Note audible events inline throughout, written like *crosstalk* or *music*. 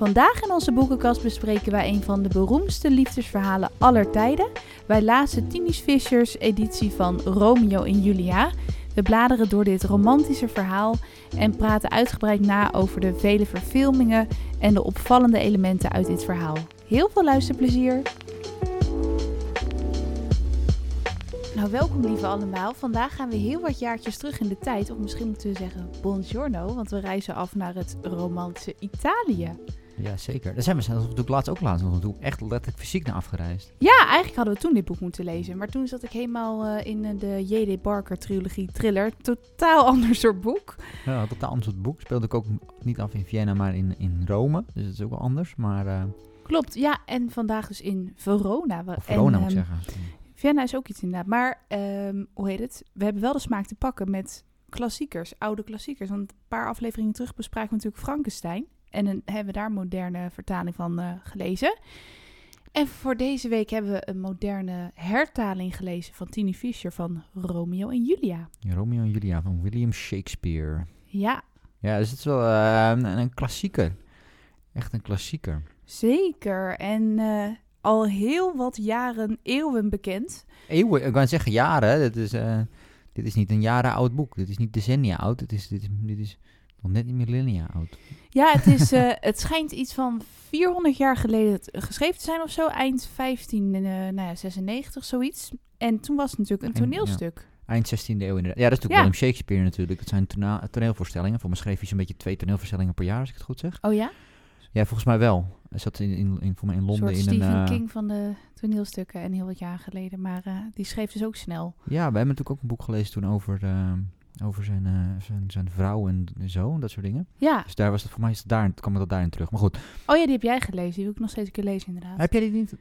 Vandaag in onze boekenkast bespreken wij een van de beroemdste liefdesverhalen aller tijden. Wij lazen Tini's Fishers editie van Romeo en Julia. We bladeren door dit romantische verhaal en praten uitgebreid na over de vele verfilmingen en de opvallende elementen uit dit verhaal. Heel veel luisterplezier! Nou, welkom lieve allemaal. Vandaag gaan we heel wat jaartjes terug in de tijd. Of misschien moeten we zeggen buongiorno, want we reizen af naar het romantische Italië. Ja, zeker. Daar zijn we zelfs natuurlijk laatst ook laatst nog naartoe. Echt letterlijk fysiek naar afgereisd. Ja, eigenlijk hadden we toen dit boek moeten lezen. Maar toen zat ik helemaal eh, in eh, de J.D. Barker trilogie thriller. Totaal *laughs* ander soort boek. Ja, totaal ander soort boek. Speelde ik ook niet af in Vienna, maar in, in Rome. Dus dat is ook wel anders. Maar, eh, Klopt, ja. En vandaag dus in Verona. of Verona en, moet ik ehm, zeggen. Vienna is ook iets inderdaad. Maar ehm, hoe heet het? We hebben wel de smaak te pakken met klassiekers, oude klassiekers. Want een paar afleveringen terug bespraken we natuurlijk Frankenstein. En dan hebben we daar een moderne vertaling van eh, gelezen. En voor deze week hebben we een moderne hertaling gelezen van Tini Fischer van Romeo en Julia. Romeo en Julia van William Shakespeare. Ja, Ja, dus het is wel eh, een, een klassieker. Echt een klassieker. zeker. En eh, al heel wat jaren, eeuwen bekend. Eeuwen, ik kan zeggen jaren. Dit is, eh, dit is niet een jaren oud boek. Dit is niet decennia oud. Dit is, dit, is- dit is nog net niet millennia oud. Ja, het, is, eh, *laughs* het schijnt iets van 400 jaar geleden het- geschreven te zijn of zo. Eind 1596, zoiets. En toen was het natuurlijk een En- toneelstuk. Eind 16e eeuw inderdaad. Ja, dat is natuurlijk Ja. William Shakespeare natuurlijk. Dat zijn toneelvoorstellingen. Voor mij schreef hij zo'n beetje twee toneelvoorstellingen per jaar, als ik het goed zeg. Oh ja? Ja, volgens mij wel. Hij zat in, in, in, voor mij in Londen in Stephen een... eh, King van de toneelstukken en heel wat jaar geleden. Maar eh, die schreef dus ook snel. Ja, we hebben natuurlijk ook een boek gelezen toen over, eh, over zijn, eh, zijn, zijn vrouw en zo, en dat soort dingen. Ja. Dus daar was het, voor mij is het daar, kwam dat daarin terug. Maar goed, Oh ja, die heb jij gelezen. Die wil ik nog steeds een keer lezen inderdaad. heb jij die niet?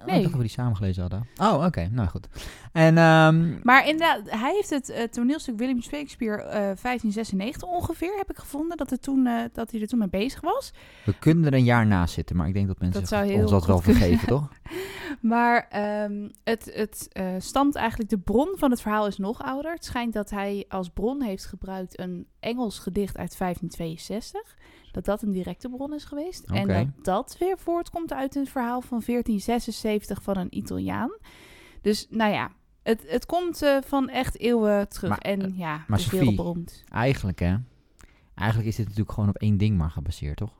Oh, Nee. Ik dacht dat we die samen gelezen hadden. Oh, oké. Nou goed. En ehm, Maar inderdaad, hij heeft het eh, toneelstuk William Shakespeare eh 1596 ongeveer, heb ik gevonden, dat, het toen, eh, dat hij er toen mee bezig was. we kunnen er een jaar naast zitten, maar ik denk dat mensen Dat ons dat wel kunnen. vergeven, toch? *laughs* Maar ehm, het, het stamt eigenlijk, de bron van het verhaal is nog ouder. Het schijnt dat hij als bron heeft gebruikt een Engels gedicht uit 1562. Dat dat een directe bron is geweest. En dat dat weer voortkomt uit een verhaal van 1476 van een Italiaan. Dus nou ja, het, het komt eh, van echt eeuwen terug. Maar, en eh, ja, maar Sophie, wereldberoemd. Eigenlijk, hè. Eigenlijk is dit natuurlijk gewoon op één ding maar gebaseerd, toch?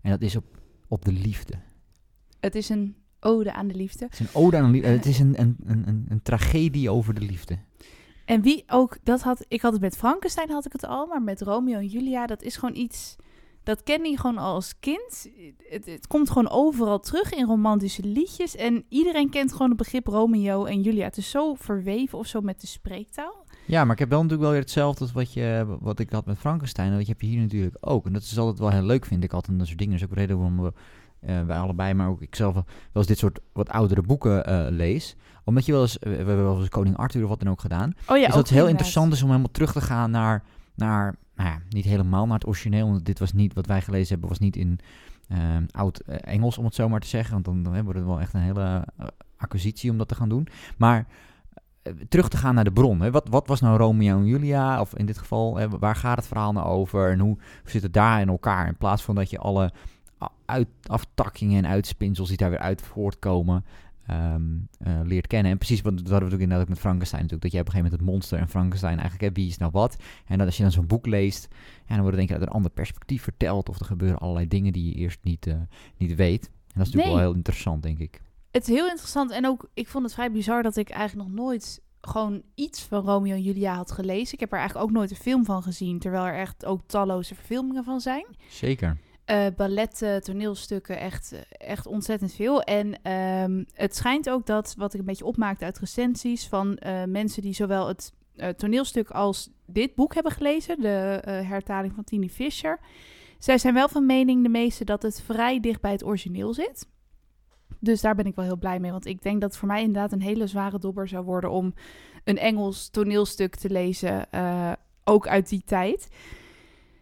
En dat is op, op de liefde. Het is een ode aan de liefde. Het is een ode aan de liefde. Het is een, een, een, een tragedie over de liefde. En wie ook, dat had, ik had het met Frankenstein had ik het al, maar met Romeo en Julia, dat is gewoon iets, dat kende je gewoon al als kind. Het, het komt gewoon overal terug in romantische liedjes en iedereen kent gewoon het begrip Romeo en Julia. Het is zo verweven of zo met de spreektaal. Ja, maar ik heb wel natuurlijk wel weer hetzelfde als wat, je, wat ik had met Frankenstein. En dat heb je hier natuurlijk ook. En dat is altijd wel heel leuk, vind ik altijd. Dat soort dingen. Dat is ook de reden waarom we, eh, wij allebei, maar ook ik zelf wel eens dit soort wat oudere boeken eh, lees. Omdat je wel eens, we hebben wel eens Koning Arthur of wat dan ook gedaan. Oh ja, dus ook dat het heel inderdaad. interessant is om helemaal terug te gaan naar, naar nou ja, niet helemaal naar het origineel. Want dit was niet, wat wij gelezen hebben, was niet in eh, oud eh, Engels, om het zo maar te zeggen. Want dan, dan wordt het wel echt een hele eh, acquisitie om dat te gaan doen. Maar eh, terug te gaan naar de bron. Hè. Wat, wat was nou Romeo en Julia? Of in dit geval, hè, waar gaat het verhaal nou over? En hoe zit het daar in elkaar? In plaats van dat je alle uit, aftakkingen en uitspinsels die daar weer uit voortkomen... ehm, eh, leert kennen. En precies, want dat hadden we natuurlijk inderdaad ook met Frankenstein natuurlijk. Dat je op een gegeven moment het monster en Frankenstein eigenlijk, hè, wie is nou wat? En dat als je dan zo'n boek leest, ja, dan wordt het denk ik uit een ander perspectief verteld. Of er gebeuren allerlei dingen die je eerst niet, eh, niet weet. En dat is natuurlijk Nee. wel heel interessant, denk ik. Het is heel interessant en ook, ik vond het vrij bizar dat ik eigenlijk nog nooit gewoon iets van Romeo en Julia had gelezen. Ik heb er eigenlijk ook nooit een film van gezien, terwijl er echt ook talloze verfilmingen van zijn. Zeker. Eh balletten, toneelstukken, echt, echt ontzettend veel. En ehm, het schijnt ook dat, wat ik een beetje opmaakte uit recensies van eh, mensen die zowel het eh, toneelstuk als dit boek hebben gelezen, de hertaling van Tini Fischer. Zij zijn wel van mening, de meeste, dat het vrij dicht bij het origineel zit. Dus daar ben ik wel heel blij mee. Want ik denk dat het voor mij inderdaad een hele zware dobber zou worden om een Engels toneelstuk te lezen, ook uit die tijd.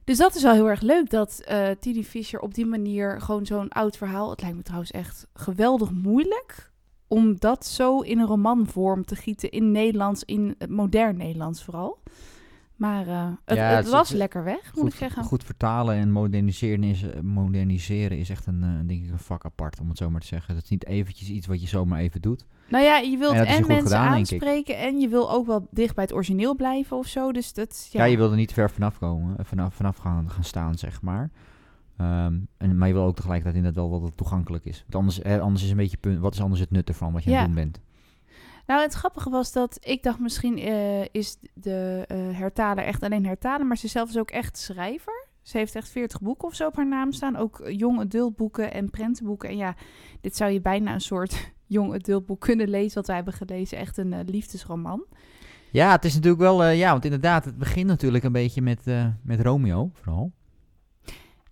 Dus dat is wel heel erg leuk dat eh Tini Fischer op die manier gewoon zo'n oud verhaal. Het lijkt me trouwens echt geweldig moeilijk om dat zo in een romanvorm te gieten in Nederlands, in het modern Nederlands vooral. Maar eh, het, Ja, het het is- was het- lekker weg, moet ik zeggen. goed vertalen en moderniseren is, moderniseren is echt een, eh, denk ik, een vak apart, om het zo maar te zeggen. Dat is niet eventjes iets wat je zomaar even doet. Nou ja, je wilt En en mensen gedaan, aanspreken en je wil ook wel dicht bij het origineel blijven of zo. Dus dat, Ja, ja, je wil er niet ver vanaf komen, eh, vanaf, vanaf gaan, gaan staan, zeg maar. Ehm, en, maar je wil ook tegelijkertijd inderdaad wel wat het toegankelijk is. Want anders, anders is een beetje punt, wat is anders het nut ervan wat je aan het doen bent? Nou, het grappige was dat ik dacht misschien eh, is de eh, hertaler echt alleen hertaler, maar ze zelf is ook echt schrijver. Ze heeft echt 40 boeken of zo op haar naam staan. Ook jong adult boeken en prentenboeken. En ja, dit zou je bijna een soort jong adult boek kunnen lezen wat wij hebben gelezen. Echt een eh, liefdesroman. Ja, het is natuurlijk wel, eh, ja, want inderdaad, het begint natuurlijk een beetje met, eh, met Romeo, vooral.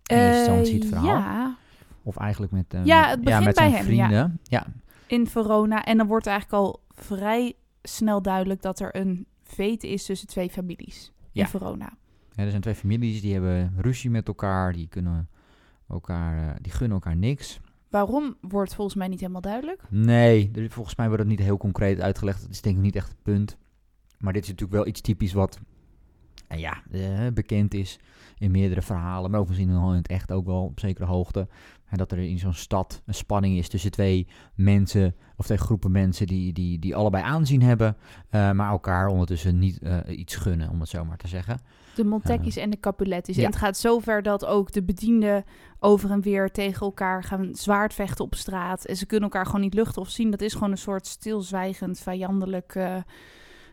In Eh, verhaal. Ja, Of eigenlijk met, Ja, met, het begint met bij zijn hem, ja. vrienden. Ja. in Verona. En dan wordt eigenlijk al vrij snel duidelijk dat er een vete is tussen twee families in Ja. Verona. Ja, er zijn twee families die hebben ruzie met elkaar, die kunnen elkaar, die gunnen elkaar niks. Waarom wordt volgens mij niet helemaal duidelijk. Nee, volgens mij wordt het niet heel concreet uitgelegd. Dat is denk ik niet echt het punt. Maar dit is natuurlijk wel iets typisch wat eh, ja, eh, bekend is in meerdere verhalen. Maar ook misschien in het echt ook wel op zekere hoogte. En dat er in zo'n stad een spanning is tussen twee mensen of twee groepen mensen die, die, die allebei aanzien hebben. eh, maar elkaar ondertussen niet eh, iets gunnen, om het zo maar te zeggen. De Montecchis en de Capulettis. ja. En het gaat zover dat ook de bedienden over en weer tegen elkaar gaan zwaardvechten op straat. En ze kunnen elkaar gewoon niet luchten of zien. Dat is gewoon een soort stilzwijgend, vijandelijk... eh,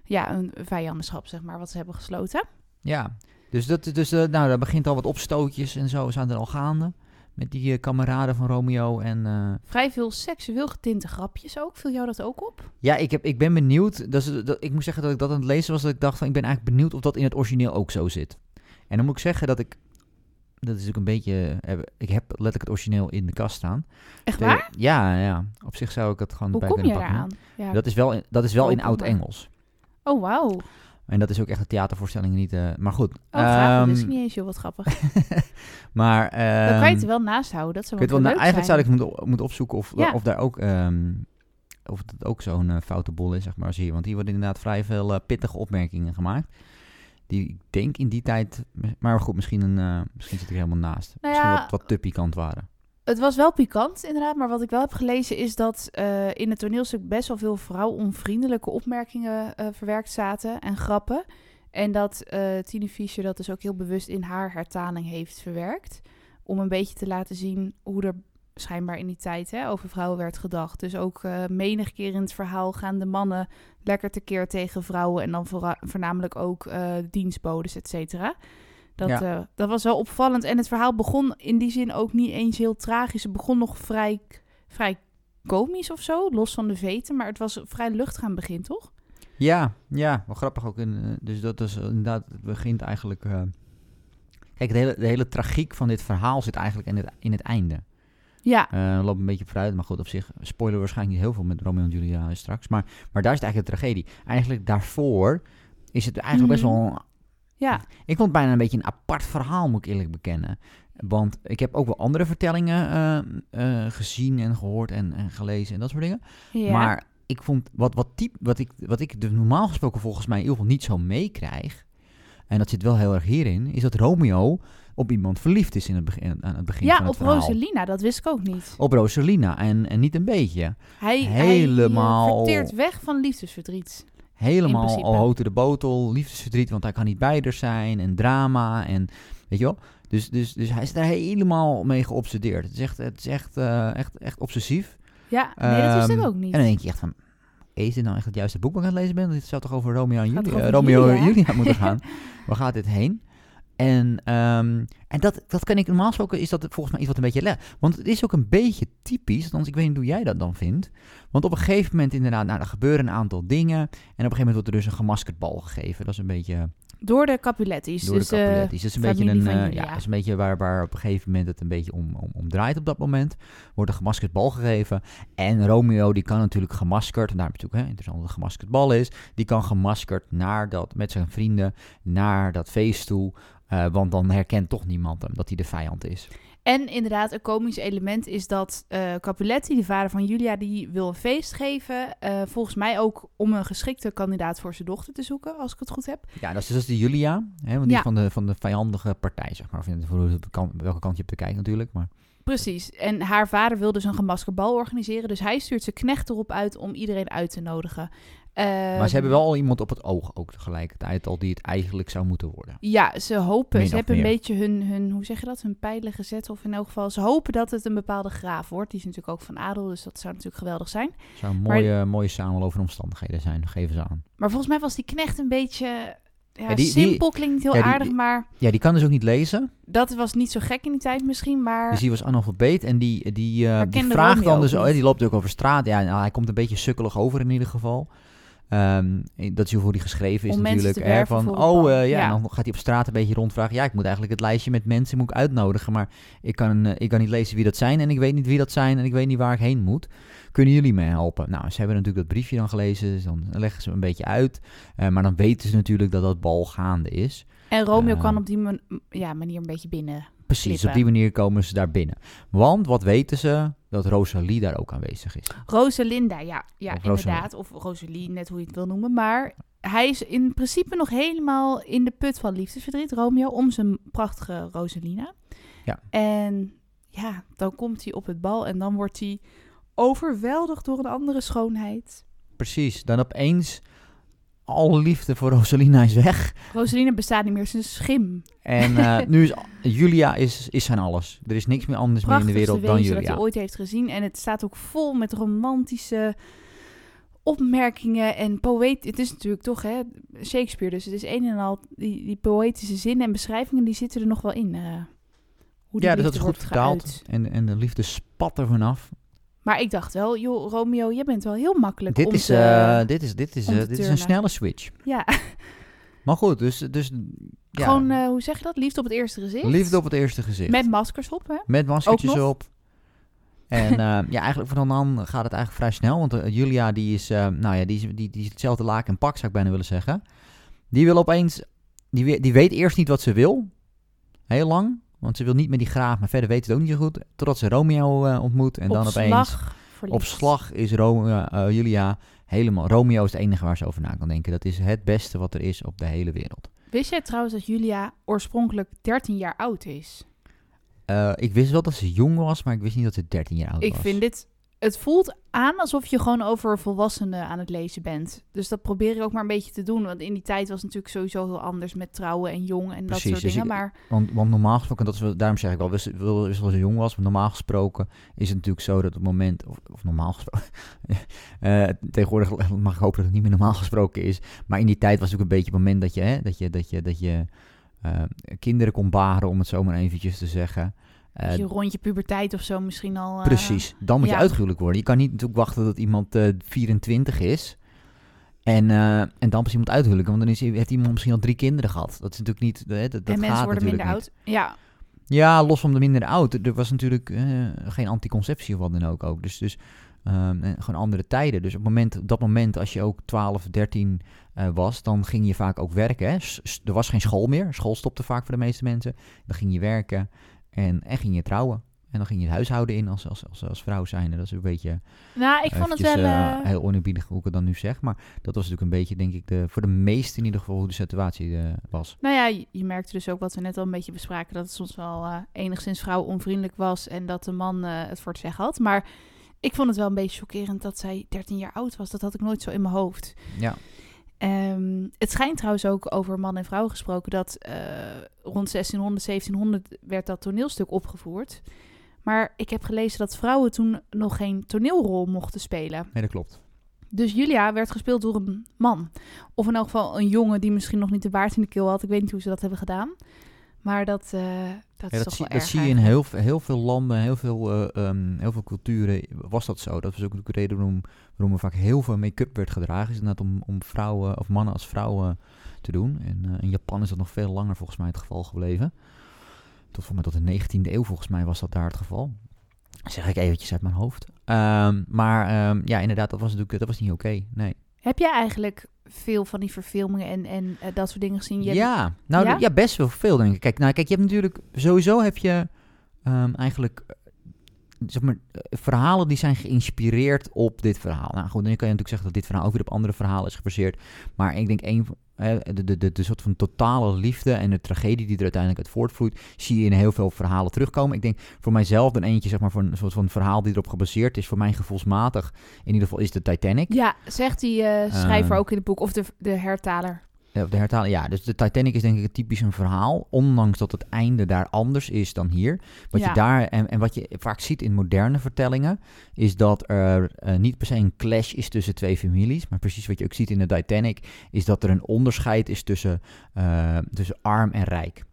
ja, een vijandenschap, zeg maar, wat ze hebben gesloten. Ja, dus, dat, dus eh, nou, daar begint al wat opstootjes en zo zijn er al gaande. Met die eh, kameraden van Romeo en... eh, Vrij veel seksueel getinte grapjes ook. Viel jou dat ook op? Ja, ik, heb, ik ben benieuwd. Dat is, dat, ik moet zeggen dat ik dat aan het lezen was. Dat ik dacht van, ik ben eigenlijk benieuwd of dat in het origineel ook zo zit. En dan moet ik zeggen dat ik... Dat is ook een beetje... eh, Ik heb letterlijk het origineel in de kast staan. Echt waar? Ja, ja. Op zich zou ik het gewoon Hoe bij kom je kunnen pakken. eraan? Ja. Dat is wel in, dat is wel in Open, maar- oud-Engels. Oh, wauw. En dat is ook echt een theatervoorstelling niet... eh, maar goed. Oh. Dat is Ehm, niet eens heel wat grappig. *laughs* maar... Dan kan je het ehm, wel naast houden. Dat zou wel wel, leuk nou, eigenlijk zou ik moeten, moeten opzoeken of, Ja. of daar ook, ehm, of dat ook zo'n eh, foute bol is, zeg maar, als hier. Want hier worden inderdaad vrij veel eh, pittige opmerkingen gemaakt. Die ik denk in die tijd, maar goed, misschien, een, misschien zit ik helemaal naast. Nou misschien wat, wat te pikant waren. Het was wel pikant, inderdaad. Maar wat ik wel heb gelezen is dat eh, in het toneelstuk best wel veel vrouwonvriendelijke opmerkingen eh, verwerkt zaten en grappen. En dat eh Tine Fischer dat dus ook heel bewust in haar hertaling heeft verwerkt. Om een beetje te laten zien hoe er schijnbaar in die tijd hè, over vrouwen werd gedacht. Dus ook eh menig keer in het verhaal gaan de mannen lekker tekeer tegen vrouwen. En dan voornamelijk ook dienstbodes, et cetera. Dat, Ja. eh, dat was wel opvallend. En het verhaal begon in die zin ook niet eens heel tragisch. Het begon nog vrij, vrij komisch of zo, los van de veten. Maar het was vrij luchtig aan het begin, toch? Ja, ja, wel grappig ook. In, eh, dus dat is inderdaad, het begint eigenlijk... eh, kijk, de hele, de hele tragiek van dit verhaal zit eigenlijk in het, in het einde. Ja, Eh loop een beetje vooruit, maar goed, op zich spoiler waarschijnlijk niet heel veel met Romeo en Julia straks. Maar, maar daar is het eigenlijk de tragedie. Eigenlijk daarvoor is het eigenlijk best Mhm. wel... ja. Ik vond het bijna een beetje een apart verhaal, moet ik eerlijk bekennen. Want ik heb ook wel andere vertellingen eh, eh, gezien en gehoord en, en gelezen en dat soort dingen. ja. Maar ik vond, wat, wat, typ, wat, ik, wat ik normaal gesproken volgens mij in ieder geval niet zo meekrijg... En dat zit wel heel erg hierin, is dat Romeo op iemand verliefd is in het begin, aan het begin ja, van het op verhaal. Rosalina, dat wist ik ook niet. Op Rosalina en, en niet een beetje. Hij, Helemaal- hij eh, weg van liefdesverdriet. Helemaal al houten de botel, liefdesverdriet, want hij kan niet bij haar zijn en drama en weet je wel. Dus, dus, dus hij is daar helemaal mee geobsedeerd. Het is echt, het is echt, eh, echt, echt obsessief. Ja, nee, dat wist ik Ehm, ook niet. En dan denk je echt van, is dit nou echt het juiste boek wat ik aan het lezen ben? Dit zou toch over Romeo en Julia, Romeo en Julia? Julia moeten *laughs* gaan? Waar gaat dit heen? En, ehm, en dat, dat kan ik normaal gesproken, is dat volgens mij iets wat een beetje legt. Want het is ook een beetje typisch, althans ik weet niet hoe jij dat dan vindt. Want op een gegeven moment inderdaad, nou, er gebeuren een aantal dingen. En op een gegeven moment wordt er dus een gemaskerd bal gegeven. Dat is een beetje Door de Capulettis. door dus, de eh, Capulettis. Dat is een beetje, een, eh, ja, is een beetje waar, waar op een gegeven moment het een beetje om, om, om draait op dat moment. Wordt een gemaskerd bal gegeven. En Romeo die kan natuurlijk gemaskerd, en daar heb je natuurlijk hè, interessant dat het een gemaskerd bal is. Die kan gemaskerd naar dat, met zijn vrienden naar dat feest toe. Eh, want dan herkent toch niemand hem dat hij de vijand is. En inderdaad, een komisch element is dat eh, Capuletti, de vader van Julia, die wil een feest geven. Eh, volgens mij ook om een geschikte kandidaat voor zijn dochter te zoeken, als ik het goed heb. Ja, dat is dus de Julia, hè, want die Ja. van de, van de vijandige partij, zeg maar. Of welke kant, je hebt te kijken natuurlijk, maar... Precies. En haar vader wil dus een gemaskerd bal organiseren. Dus hij stuurt zijn knecht erop uit om iedereen uit te nodigen. Maar Ehm, ze hebben wel al iemand op het oog ook tegelijkertijd al die het eigenlijk zou moeten worden. Ja, ze hopen. Min ze hebben een beetje hun, hun, hoe zeg je dat, hun pijlen gezet. Of in elk geval, ze hopen dat het een bepaalde graaf wordt. Die is natuurlijk ook van adel, dus dat zou natuurlijk geweldig zijn. zou een Maar- mooie, mooie samenlovende omstandigheden zijn, geven ze aan. Maar volgens mij was die knecht een beetje... Ja, Ja, die- die- simpel klinkt heel ja, aardig, die- maar Ja, die kan dus ook niet lezen. dat was niet zo gek in die tijd misschien. Maar Dus die was analfabeet en die, die, eh, vraagt dan dus, niet. die loopt ook over straat. Ja, nou, hij komt een beetje sukkelig over in ieder geval. Ehm, dat is hoeveel die geschreven is Om natuurlijk. van, voor oh eh, ja, Ja. en dan gaat hij op straat een beetje rondvragen. Ja, ik moet eigenlijk het lijstje met mensen moet ik uitnodigen, maar ik kan, eh, ik kan niet lezen wie dat zijn en ik weet niet wie dat zijn en ik weet niet waar ik heen moet. Kunnen jullie me helpen? Nou, ze hebben natuurlijk dat briefje dan gelezen, dus dan leggen ze een beetje uit. Eh, maar dan weten ze natuurlijk dat dat bal gaande is. En Romeo Eh. kan op die man- ja, manier een beetje binnen. Precies, Klippen. op die manier komen ze daar binnen. Want wat weten ze? Dat Rosalie daar ook aanwezig is. Rosalinda, ja, ja Of Rosalie. inderdaad. Of Rosalie, net hoe je het wil noemen. Maar hij is in principe nog helemaal in de put van liefdesverdriet, Romeo, om zijn prachtige Rosalina. Ja. En ja, dan komt hij op het bal en dan wordt hij overweldigd door een andere schoonheid. Precies, dan opeens alle liefde voor Rosalina is weg. Rosalina bestaat niet meer, ze is een schim. En eh, *laughs* nu is Julia is, is zijn alles. Er is niks meer anders meer in de wereld dan wezen dat Julia. hij ooit heeft gezien. En het staat ook vol met romantische opmerkingen en poëet. Het is natuurlijk toch hè, Shakespeare, dus het is een en al die, die poëtische zinnen en beschrijvingen die zitten er nog wel in. eh, hoe die Ja, dus dat is goed vertaald. En, en de liefde spat er vanaf. Maar ik dacht wel, joh, Romeo, jij bent wel heel makkelijk Dit om is, te- eh, dit is, dit is, te dit is een snelle switch. ja, *laughs* Maar goed, dus, dus ja, gewoon, eh, hoe zeg je dat? Liefde op het eerste gezicht. liefde op het eerste gezicht. Met maskers op, hè? Met maskertjes op. En ja, eigenlijk voor dan gaat het eigenlijk vrij snel. Want Julia, die is, nou ja, die is, die, die is hetzelfde laken en pak, zou ik bijna willen zeggen. Die wil opeens, die, die weet eerst niet wat ze wil. Heel lang. Want ze wil niet met die graaf, maar verder weet het ook niet zo goed. Totdat ze Romeo eh, ontmoet. En op dan opeens, verliefd. op slag is Romeo, eh, Julia helemaal... Romeo is het enige waar ze over na kan denken. Dat is het beste wat er is op de hele wereld. Wist jij trouwens dat Julia oorspronkelijk 13 jaar oud is? Eh, ik wist wel dat ze jong was, maar ik wist niet dat ze 13 jaar oud Ik was. vind dit. Het voelt aan alsof je gewoon over volwassenen aan het lezen bent. Dus dat probeer ik ook maar een beetje te doen. Want in die tijd was het natuurlijk sowieso heel anders met trouwen en jong en dat soort dus dingen. ik- maar Want, want normaal gesproken, dat is, daarom zeg ik wel, wist, wel- wist wel ze jong was, maar normaal gesproken is het natuurlijk zo dat op het moment, of, of normaal gesproken, *laughs* eh, tegenwoordig mag ik hopen dat het niet meer normaal gesproken is, maar in die tijd was het ook een beetje het moment dat je, hè, dat je, dat je, dat je eh, kinderen kon baren, om het zo maar eventjes te zeggen. Eh, je rond je puberteit of zo misschien al. eh, Precies, dan moet je uitgehuwelijk worden. Je kan niet natuurlijk wachten tot iemand eh 24 is. En, eh, en dan pas iemand uithuwelijken. Want dan is, heeft iemand misschien al drie kinderen gehad. Dat is natuurlijk niet. eh, Dat, dat en mensen gaat worden minder niet. oud. Ja, Ja, los van de minder oud. Er was natuurlijk eh, geen anticonceptie of wat dan ook. ook. Dus, dus ehm, gewoon andere tijden. Dus op, het moment, op dat moment, als je ook 12, 13 eh, was, dan ging je vaak ook werken. Hè. S- er was geen school meer. School stopte vaak voor de meeste mensen. Dan ging je werken en, en ging je trouwen. En dan ging je het huishouden in als, als, als, als vrouw zijnde. Dat is een beetje nou, ik vond het wel. eh, eh, heel oneerbiedig hoe ik het dan nu zeg. Maar dat was natuurlijk een beetje, denk ik, de, voor de meesten in ieder geval hoe de situatie eh, was. Nou ja, je, merkte dus ook wat we net al een beetje bespraken. Dat het soms wel enigszins vrouwonvriendelijk was. En dat de man het voor het zeggen had. Maar ik vond het wel een beetje chockerend dat zij 13 jaar oud was. Dat had ik nooit zo in mijn hoofd. Ja, Ehm, het schijnt trouwens ook over man en vrouw gesproken dat eh, rond 1600, 1700 werd dat toneelstuk opgevoerd. Maar ik heb gelezen dat vrouwen toen nog geen toneelrol mochten spelen. nee, dat klopt. Dus Julia werd gespeeld door een man. Of in elk geval een jongen die misschien nog niet de baard in de keel had. Ik weet niet hoe ze dat hebben gedaan. Maar dat, eh, dat Ja, is dat, toch zie, wel dat erg zie je in heel, veel- heel veel landen, heel veel, eh, ehm, heel veel culturen was dat zo. Dat was ook de reden waarom, waarom er vaak heel veel make-up werd gedragen. Is inderdaad om, om vrouwen of mannen als vrouwen te doen. En eh, in Japan is dat nog veel langer volgens mij het geval gebleven. Tot, voor mij tot de 19e eeuw volgens mij was dat daar het geval. Dat zeg ik eventjes uit mijn hoofd. Ehm, maar ehm, ja, inderdaad, dat was natuurlijk dat was niet oké. nee. Heb jij eigenlijk veel van die verfilmingen en, en eh, dat soort dingen gezien? Je hebt- Ja, nou Ja? best wel veel denk ik. Kijk, nou, kijk, je hebt natuurlijk sowieso heb je ehm, eigenlijk eh, zeg maar, eh, verhalen die zijn geïnspireerd op dit verhaal. Nou goed, dan kan je natuurlijk zeggen dat dit verhaal ook weer op andere verhalen is gebaseerd. Maar ik denk een hè, de, de, de, de soort van totale liefde en de tragedie die er uiteindelijk uit voortvloeit, zie je in heel veel verhalen terugkomen. Ik denk voor mijzelf dan eentje, zeg maar, voor een soort van verhaal die erop gebaseerd is, voor mij gevoelsmatig, in ieder geval is de Titanic. Ja, zegt die eh, schrijver Ehm. ook in het boek, of de, de hertaler. Ja, de hertaling, ja. Dus de Titanic is denk ik typisch een verhaal. Ondanks dat het einde daar anders is dan hier. Wat Ja. je daar, en, en wat je vaak ziet in moderne vertellingen, is dat er eh, niet per se een clash is tussen twee families. Maar precies wat je ook ziet in de Titanic, is dat er een onderscheid is tussen, eh, tussen arm en rijk.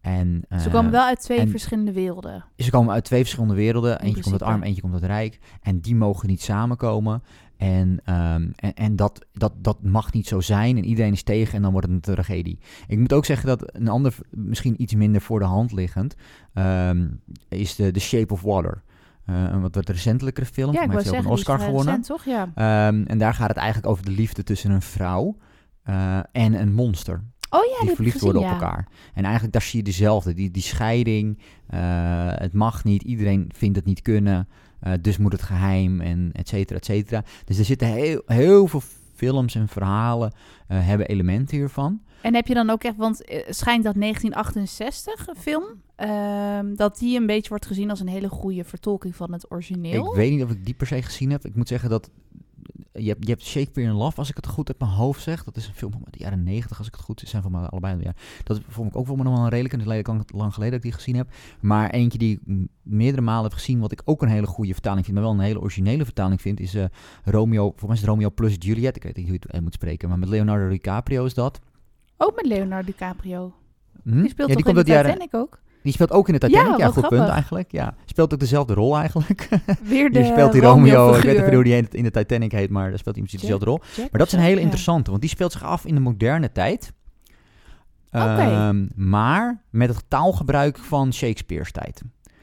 En, Ze eh, komen wel uit twee en- verschillende werelden. ze komen uit twee verschillende werelden. Eentje komt uit arm, eentje komt uit rijk. En die mogen niet samenkomen. En, ehm, en, en dat, dat, dat mag niet zo zijn. En iedereen is tegen en dan wordt het een tragedie. Ik moet ook zeggen dat een ander, misschien iets minder voor de hand liggend, ehm, is de, The Shape of Water. Eh, een wat, wat recentelijkere film. Ja, ik heeft ook een Oscar gewonnen. recent, toch? Ja. Ehm, en daar gaat het eigenlijk over de liefde tussen een vrouw eh, en een monster Oh ja, die, verliefd gezien, worden op ja. elkaar. En eigenlijk daar zie je dezelfde. Die, die scheiding, eh, het mag niet, iedereen vindt het niet kunnen, eh, dus moet het geheim en et cetera, et cetera. Dus er zitten heel, heel veel films en verhalen eh, hebben elementen hiervan. En heb je dan ook echt, want eh, schijnt dat 1968 een film, ehm, dat die een beetje wordt gezien als een hele goede vertolking van het origineel. Ik weet niet of ik die per se gezien heb. Ik moet zeggen dat je hebt, je hebt Shakespeare in Love, als ik het goed uit mijn hoofd zeg. Dat is een film van de jaren 90, als ik het goed zijn van mij allebei. Ja. Dat vond ik ook wel nog wel een redelijk, en het lang, lang geleden dat ik die gezien heb. Maar eentje die ik meerdere malen heb gezien, wat ik ook een hele goede vertaling vind, maar wel een hele originele vertaling vind, is eh, Romeo, volgens mij is het Romeo plus Juliet. Ik weet niet hoe je het moet spreken, maar met Leonardo DiCaprio is dat. Ook met Leonardo DiCaprio. Hm? Die speelt ja, toch die, in komt de uit jaren, ook? Die speelt ook in de Titanic, Ja, goed punt eigenlijk. Ja. Speelt ook dezelfde rol eigenlijk. *laughs* Weer de Je speelt die Romeo, ik weet niet hoe die in de Titanic heet, maar daar speelt hij precies dezelfde rol. Jack Maar dat is een hele interessante, want die speelt zich af in de moderne tijd. Oké. Ehm, maar met het taalgebruik van Shakespeare's tijd.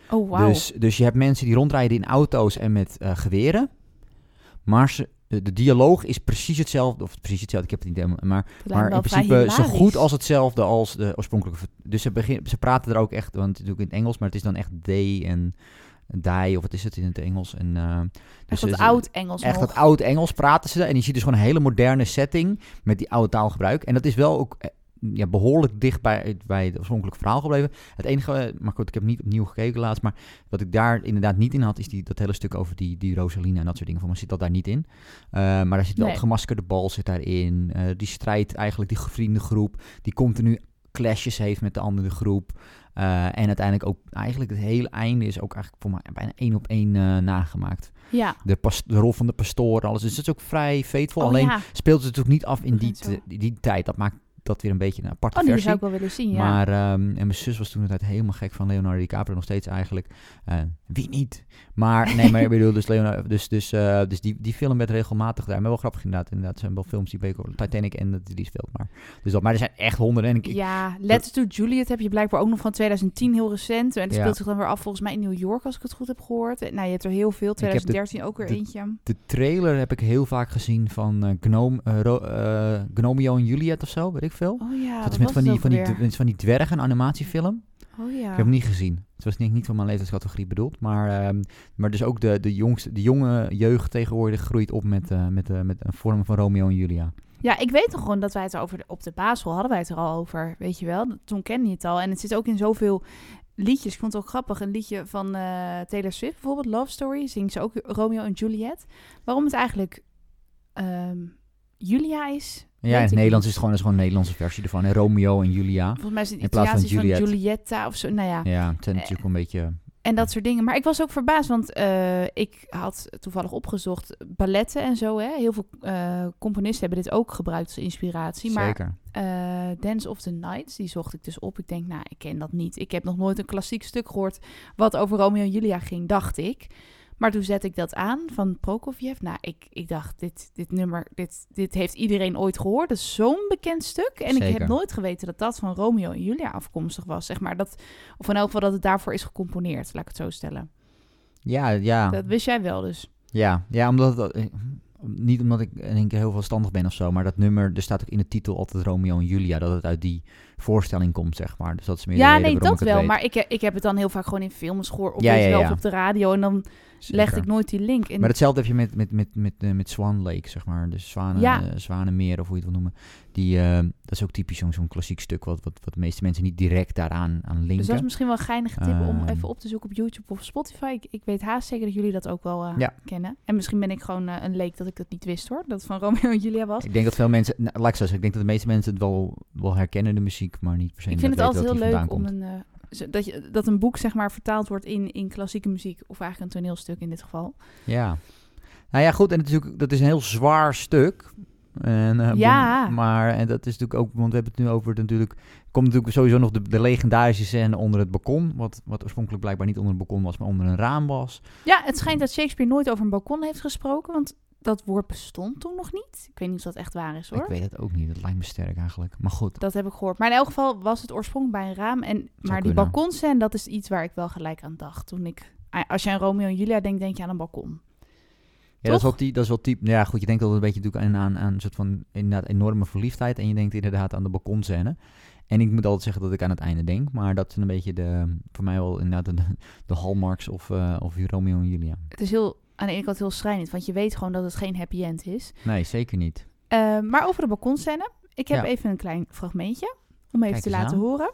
Oh, wauw. Dus, dus je hebt mensen die rondrijden in auto's en met eh, geweren. Maar ze, de, de dialoog is precies hetzelfde. Of precies hetzelfde, ik heb het niet helemaal. Maar, Dat maar in principe zo goed als hetzelfde als de oorspronkelijke. Dus ze, begin, ze praten er ook echt, want het is natuurlijk in het Engels, maar het is dan echt they en die, of wat is het in het Engels? En, eh, Echt dus dat ze- oud-Engels Echt nog. dat oud Engels praten ze. En je ziet dus gewoon een hele moderne setting met die oude taalgebruik. En dat is wel ook eh, ja, behoorlijk dicht bij, het- bij het oorspronkelijke verhaal gebleven. Het enige, eh, maar goed, ik heb niet opnieuw gekeken laatst. Maar wat ik daar inderdaad niet in had, is die, dat hele stuk over die, die Rosaline en dat soort dingen. Voor mij zit dat daar niet in. Eh, maar daar zit wel Nee. het gemaskerde bal zit daarin. Eh, die strijd eigenlijk, die vriendengroep, die continu clashes heeft met de andere groep. En uiteindelijk ook, eigenlijk het hele einde is ook eigenlijk voor mij bijna één op één nagemaakt Ja. de, pas- de rol van de pastoor, alles. Dus het is ook vrij faithful. Oh, Alleen ja. speelt het natuurlijk niet af in die, die tijd. Dat maakt dat weer een beetje een aparte Oh, die versie. zou ik wel willen zien, ja. Maar, ehm, en mijn zus was toen het helemaal gek van Leonardo DiCaprio, nog steeds eigenlijk. Eh, wie niet? Maar, nee, maar ik bedoel, dus, Leonardo, dus, dus, eh, dus die, die film werd regelmatig daar. Maar wel grappig inderdaad. Inderdaad, er zijn wel films die Beko, Titanic en dat die speelt. Maar, dus dat, maar er zijn echt honderden. En ik, Ja, Letter to Juliet heb je blijkbaar ook nog van 2010, heel recent. En het Ja. speelt zich dan weer af volgens mij in New York, als ik het goed heb gehoord. En, nou, je hebt er heel veel. heb de- 2013 ook weer de- eentje. de trailer heb ik heel vaak gezien van eh Gnome, Gnomeo en Juliet of zo, weet ik veel. Oh ja, dat is met van die, van, die, weer? met van die dwergen animatiefilm. Oh ja. Ik heb hem niet gezien. Het was niet, niet van mijn leeftijdscategorie bedoeld. Maar, ehm, maar dus ook de, de, jongste, de jonge jeugd tegenwoordig groeit op met, eh, met, eh, met een vorm van Romeo en Julia. Ja, ik weet nog gewoon dat wij het over de, op de basisschool hadden wij het er al over, weet je wel. Toen kende je het al. En het zit ook in zoveel liedjes. Ik vond het ook grappig. Een liedje van eh, Taylor Swift bijvoorbeeld, Love Story, zingt ze ook Romeo en Juliet. Waarom het eigenlijk ehm, Julia is, Ja, in het Nederlands is het gewoon, is gewoon een Nederlandse versie ervan. En Romeo en Julia. Volgens mij is het In plaats van Juliet. Giulietta of zo. Nou ja, Ja, het zijn natuurlijk een beetje... en dat soort dingen. Maar ik was ook verbaasd, want eh, ik had toevallig opgezocht balletten en zo. Hè. Heel veel eh, componisten hebben dit ook gebruikt als inspiratie. Maar Zeker. eh, Dance of the Nights, die zocht ik dus op. Ik denk, nou, ik ken dat niet. Ik heb nog nooit een klassiek stuk gehoord wat over Romeo en Julia ging, dacht ik. Maar toen zette ik dat aan van Prokofjev. Nou, ik, ik dacht, dit, dit nummer, dit, dit heeft iedereen ooit gehoord. Dat is zo'n bekend stuk. En ik heb nooit geweten dat dat van Romeo en Julia afkomstig was. Zeg maar dat, of in elk geval dat het daarvoor is gecomponeerd, laat ik het zo stellen. Ja, ja. Dat wist jij wel dus. Ja, ja omdat het, eh, niet omdat ik in één keer heel verstandig ben of zo, maar dat nummer, er staat ook in de titel altijd Romeo en Julia, dat het uit die voorstelling komt, zeg maar. Dus dat is meer Ja, nee, dat wel. weet. Maar ik, he- ik heb het dan heel vaak gewoon in films gehoord. Of Ja, ja, wel, ja. of op de radio. En dan legde ik nooit die link. En Maar hetzelfde heb je met, met, met, met, eh, met Swan Lake, zeg maar. Dus Zwanen, Ja. eh, Zwanenmeer, of hoe je het wil noemen. Die, eh, dat is ook typisch zo'n zo'n klassiek stuk, wat, wat, wat de meeste mensen niet direct daaraan aan linken. Dus dat is misschien wel een geinige tip om Ehm. even op te zoeken op YouTube of Spotify. Ik, ik weet haast zeker dat jullie dat ook wel eh, Ja. kennen. En misschien ben ik gewoon eh, een leek dat ik dat niet wist hoor. Dat het van Romeo en Julia was. Ik denk dat veel mensen, nou, laat ik zo zeggen, ik denk dat de meeste mensen het wel, wel herkennen, de muziek, maar niet per se Ik vind het altijd heel leuk om een, eh, dat, je, dat een boek zeg maar vertaald wordt in, in klassieke muziek. Of eigenlijk een toneelstuk in dit geval. Ja. Nou ja, goed, en natuurlijk, dat is een heel zwaar stuk. En, eh, Ja. Maar, en dat is natuurlijk ook, want we hebben het nu over, het natuurlijk, komt natuurlijk sowieso nog de, de legendarische scène onder het balkon, wat, wat oorspronkelijk blijkbaar niet onder een balkon was, maar onder een raam was. Ja, het schijnt dat Shakespeare nooit over een balkon heeft gesproken. Want dat woord bestond toen nog niet. Ik weet niet of dat echt waar is hoor. Ik weet het ook niet, dat lijkt me sterk eigenlijk. Maar goed, Dat heb ik gehoord. Maar in elk geval was het oorsprong bij een raam. En, maar die balkonscène, dat is iets waar ik wel gelijk aan dacht. Toen ik, als je aan Romeo en Julia denkt, denk je aan een balkon. Ja, dat is, wel die, dat is wel type. Ja, goed, je denkt altijd een beetje natuurlijk aan, aan, aan een soort van inderdaad enorme verliefdheid. En je denkt inderdaad aan de balkonscène. En ik moet altijd zeggen dat ik aan het einde denk. Maar dat zijn een beetje de, voor mij wel inderdaad de, de hallmarks of, eh of Romeo en Julia. Het is heel, aan de ene kant heel schrijnend. Want je weet gewoon dat het geen happy end is. Nee, zeker niet. Eh, maar over de balkonscène. Ik heb Ja. even een klein fragmentje. Om even Kijk te laten aan. horen.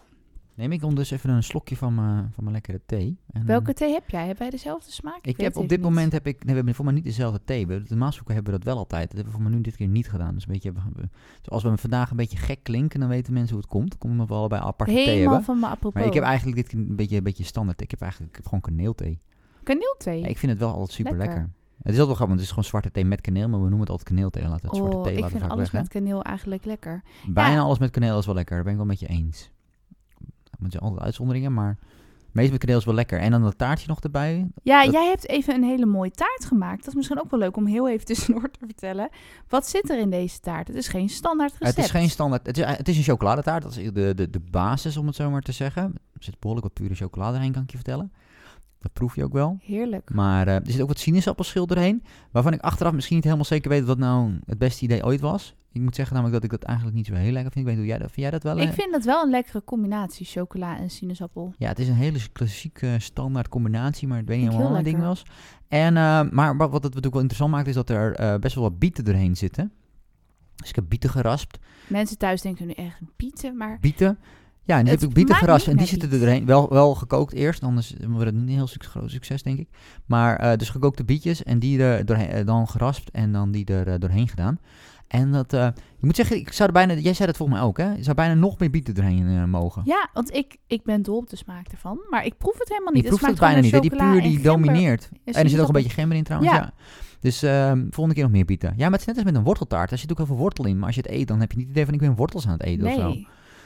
Neem ik ondertussen even een slokje van mijn, van mijn lekkere thee. En, Welke eh, thee heb jij? Hebben wij dezelfde smaak? ik heb op dit moment niet. heb ik, nee, we hebben voor mij niet dezelfde thee. We- Normaal gesproken hebben we dat wel altijd. Dat hebben we voor mij nu dit keer niet gedaan. Dus een beetje, dus als we vandaag een beetje gek klinken, dan weten mensen hoe het komt. Omdat we allebei aparte thee Helemaal hebben. van mijn apropos. Maar ik heb eigenlijk dit een beetje, een beetje standaard. Ik heb eigenlijk ik heb gewoon kaneelthee. Kaneelthee. Ja, ik vind het wel altijd super lekker. Lekker. Het is altijd wel grappig, want het is gewoon zwarte thee met kaneel, maar we noemen het altijd kaneelthee. Laten het zwarte oh, thee ik laten vind alles weg, met kaneel eigenlijk lekker. Bijna ja. alles met kaneel is wel lekker, daar ben ik wel met je eens. Er zijn altijd uitzonderingen, maar meest met kaneel is wel lekker. En dan dat taartje nog erbij. Ja, Dat- jij hebt even een hele mooie taart gemaakt. Dat is misschien ook wel leuk om heel even tussendoor te vertellen. Wat zit er in deze taart? Het is geen standaard recept. Het is geen standaard, het is, het is een chocoladetaart, dat is de, de, de basis om het zo maar te zeggen. Er zit behoorlijk wat pure chocolade doorheen, kan ik je vertellen. Dat proef je ook wel. Heerlijk. Maar eh, er zit ook wat sinaasappelschil doorheen. Waarvan ik achteraf misschien niet helemaal zeker weet wat nou het beste idee ooit was. Ik moet zeggen namelijk dat ik dat eigenlijk niet zo heel lekker vind. Ik weet hoe jij dat, vind jij dat wel? Ik eh? vind dat wel een lekkere combinatie, chocola en sinaasappel. Ja, het is een hele klassieke standaard combinatie, maar ik weet niet helemaal heel mijn ding was. En, eh, maar wat wat het natuurlijk wel interessant maakt, is dat er best wel wat bieten doorheen zitten. Dus ik heb bieten geraspt. Mensen thuis denken nu echt bieten, maar Bieten. Ja, en die Het heb ik en die zitten er doorheen. Wel, wel gekookt eerst, anders wordt het niet een heel groot succes, denk ik. Maar eh, dus gekookte bietjes en die er doorheen, eh, dan geraspt en dan die er eh, doorheen gedaan. En dat, je moet zeggen, ik zou er bijna, jij zei dat volgens mij ook, hè? Je zou bijna nog meer bieten doorheen eh, mogen. ja, want ik, ik ben dol op de smaak ervan. Maar ik proef het helemaal Je niet. proeft het smaakt bijna niet, hè? die puur die domineert. en En er zit ook een beetje gember in trouwens, Ja. ja. Dus ehm, volgende keer nog meer bieten. Ja, maar het is net als met een worteltaart. Daar zit ook heel veel wortel in. Maar als je het eet, dan heb je niet het idee van ik ben wortels aan het eten of zo.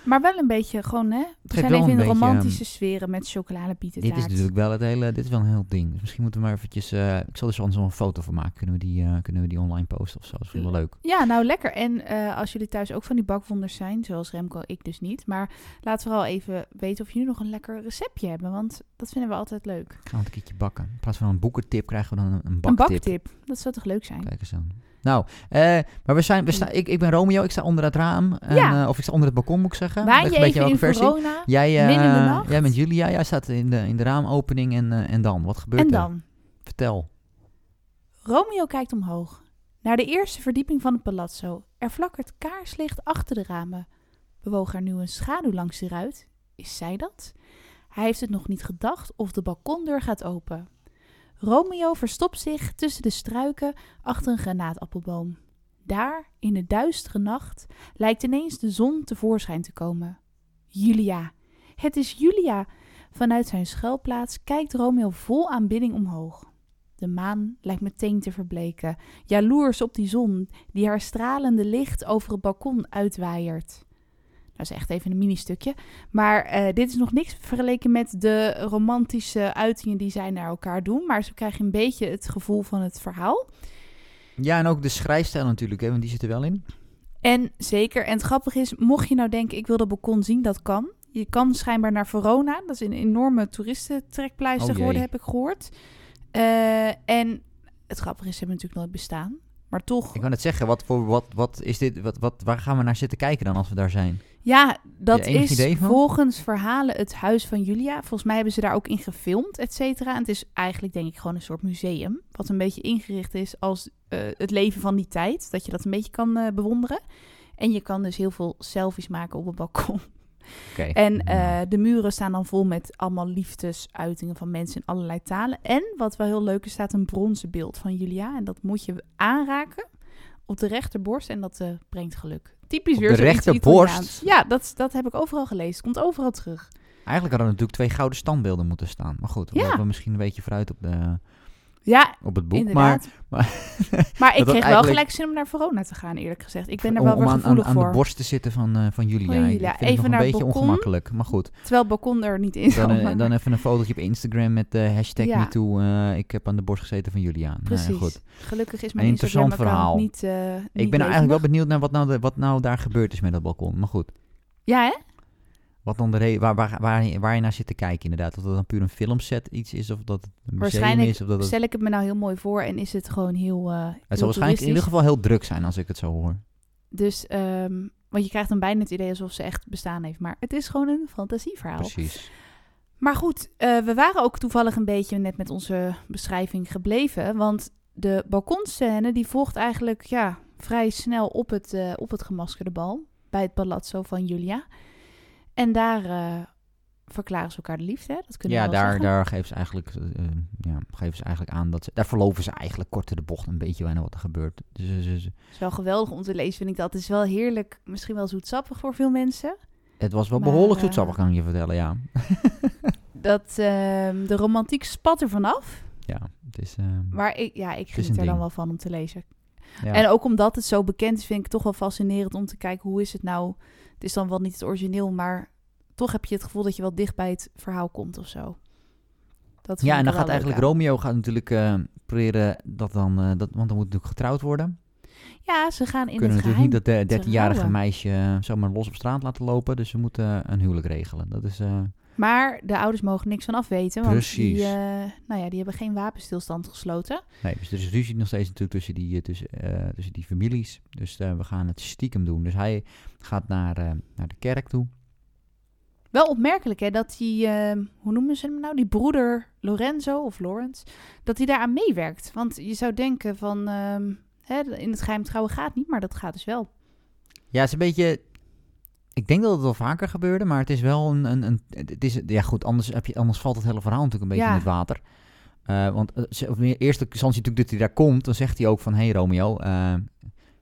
Maar wel een beetje gewoon, hè? We zijn even in een de romantische sferen met chocoladebietentaart. Dit is natuurlijk wel het hele, dit is wel een heel ding. Dus misschien moeten we maar eventjes, eh, ik zal er zo zo'n foto van maken. Kunnen we die, eh, kunnen we die online posten of zo? Dat is wel leuk. Ja, nou lekker. En eh, als jullie thuis ook van die bakwonders zijn, zoals Remco, ik dus niet. Maar laat vooral even weten of jullie nog een lekker receptje hebben, want dat vinden we altijd leuk. Gaan we het een keertje bakken. In plaats van een boekentip krijgen we dan een, een Een baktip. baktip, dat zou toch leuk zijn? Kijk eens aan. Nou, eh, maar we zijn, we staan, ik, ik ben Romeo, ik sta onder het raam. En, Ja. eh, of ik sta onder het balkon, moet ik zeggen. Je een beetje in welke versie. Verona Jij, midden in de nacht? jij bent Julia, jij staat in de, in de raamopening en, en dan? Wat gebeurt en er? dan? Vertel. Romeo kijkt omhoog. Naar de eerste verdieping van het palazzo. Er flakkert kaarslicht achter de ramen. Bewoog er nu een schaduw langs de ruit? Is zij dat? Hij heeft het nog niet gedacht of de balkondeur gaat open. Romeo verstopt zich tussen de struiken achter een granaatappelboom. Daar, in de duistere nacht, lijkt ineens de zon tevoorschijn te komen. Julia. Het is Julia. Vanuit zijn schuilplaats kijkt Romeo vol aanbidding omhoog. De maan lijkt meteen te verbleken, jaloers op die zon die haar stralende licht over het balkon uitwaaiert. Dat is echt even een mini-stukje. Maar eh, dit is nog niks vergeleken met de romantische uitingen die zij naar elkaar doen. Maar zo krijg je een beetje het gevoel van het verhaal. Ja, en ook de schrijfstijl natuurlijk, hè, want die zit er wel in. En zeker, en het grappige is, mocht je nou denken, ik wil dat balkon zien, dat kan. Je kan schijnbaar naar Verona. Dat is een enorme toeristentrekpleister Oh geworden, heb ik gehoord. Eh, en het grappige is, ze hebben natuurlijk nooit bestaan. Maar toch, Ik kan het zeggen, wat, voor, wat, wat is dit, wat, wat, waar gaan we naar zitten kijken dan als we daar zijn? ja, dat is volgens verhalen het huis van Julia. Volgens mij hebben ze daar ook in gefilmd, et cetera. En het is eigenlijk denk ik gewoon een soort museum. Wat een beetje ingericht is als eh, het leven van die tijd. Dat je dat een beetje kan eh, bewonderen. En je kan dus heel veel selfies maken op het balkon. En eh, de muren staan dan vol met allemaal liefdesuitingen van mensen in allerlei talen. En wat wel heel leuk is, staat een bronzen beeld van Julia. En dat moet je aanraken op de rechterborst en dat eh, brengt geluk. Typisch Op weer de rechterborst? Ja, dat, dat heb ik overal gelezen. Komt overal terug. Eigenlijk hadden er natuurlijk twee gouden standbeelden moeten staan. Maar goed, we Ja. misschien een beetje vooruit op, de, Ja, op het boek. inderdaad. *laughs* Maar, Maar, ik kreeg wel eigenlijk- gelijk zin om naar Verona te gaan, eerlijk gezegd. Ik ben er om, wel om weer aan, aan, gevoelig aan de borst te zitten van, eh, van Julia. Ik vind het Even nog een het beetje balkon. ongemakkelijk. Maar goed, Terwijl het balkon er niet in dan, zat. eh, dan even een fotootje op Instagram met de hashtag Ja. MeToo. eh, ik heb aan de borst gezeten van Julia. Nou Precies. goed. Gelukkig is mijn Een interessant verhaal. niet, eh, Ik ben eigenlijk wel benieuwd naar wat nou, de, wat nou daar gebeurd is met dat balkon. Maar goed, Ja, hè? Wat dan de waar, waar, waar, je- waar je naar zit te kijken inderdaad. Of dat dan puur een filmset iets is, of dat het een museum Waarschijnlijk is. Of dat het, Stel ik het me nou heel mooi voor en is het gewoon heel. eh het heel zal waarschijnlijk in ieder geval heel druk zijn als ik het zo hoor. Dus, ehm, want je krijgt dan bijna het idee alsof ze echt bestaan heeft. Maar het is gewoon een fantasieverhaal. Precies. Maar goed, eh, we waren ook toevallig een beetje net met onze beschrijving gebleven. Want de balkonscène die volgt eigenlijk ja, vrij snel op het, eh, op het gemaskerde bal. Bij het palazzo van Julia. En daar eh, verklaren ze elkaar de liefde. Hè? Dat kunnen Ja, we daar, zeggen. daar geven ze eigenlijk, eh, eh, ja, geven ze eigenlijk aan dat ze, daar verloven ze eigenlijk kort de bocht een beetje bijna wat er gebeurt. Dus, ze- Het is wel geweldig om te lezen, vind ik dat. Het is wel heerlijk, misschien wel zoetsappig voor veel mensen. het was wel Maar, behoorlijk eh, zoetsappig, kan ik je vertellen, ja. *laughs* Dat ehm, de romantiek spat er vanaf. ja, het is, eh, Maar ik, ja, ik geniet er dan wel van om te lezen. ja. En ook omdat het zo bekend is, vind ik het toch wel fascinerend om te kijken hoe is het nou. Het is dan wel niet het origineel, maar toch heb je het gevoel dat je wel dicht bij het verhaal komt of zo. Dat ja, en dan gaat eigenlijk aan. Romeo gaat natuurlijk eh, proberen dat dan, eh, dat, want dan moet natuurlijk getrouwd worden. Ja, ze gaan in kunnen het natuurlijk niet dat de 13-jarige trouwen. meisje eh, zomaar los op straat laten lopen. Dus ze moeten een huwelijk regelen. Dat is, eh, Maar de ouders mogen niks van afweten, want Precies. die, eh, nou ja, die hebben geen wapenstilstand gesloten. nee, dus er is ruzie nog steeds natuurlijk tussen die, eh, tussen, eh, tussen die families. Dus we gaan het stiekem doen. Dus hij gaat naar, naar de kerk toe. Wel opmerkelijk hè, dat die, eh, hoe noemen ze hem nou, die broeder Lorenzo of Lawrence, dat hij daaraan meewerkt. Want je zou denken van, ehm, hè, in het geheim trouwen gaat niet, maar dat gaat dus wel. Ja, het is een beetje... Ik denk dat het wel vaker gebeurde, maar het is wel een... een, een het is, ja goed, anders, heb je, anders valt het hele verhaal natuurlijk een beetje Ja. in het water. Eh, want eh, de eerste instantie natuurlijk dat hij daar komt, dan zegt hij ook van... Hé hey Romeo, eh,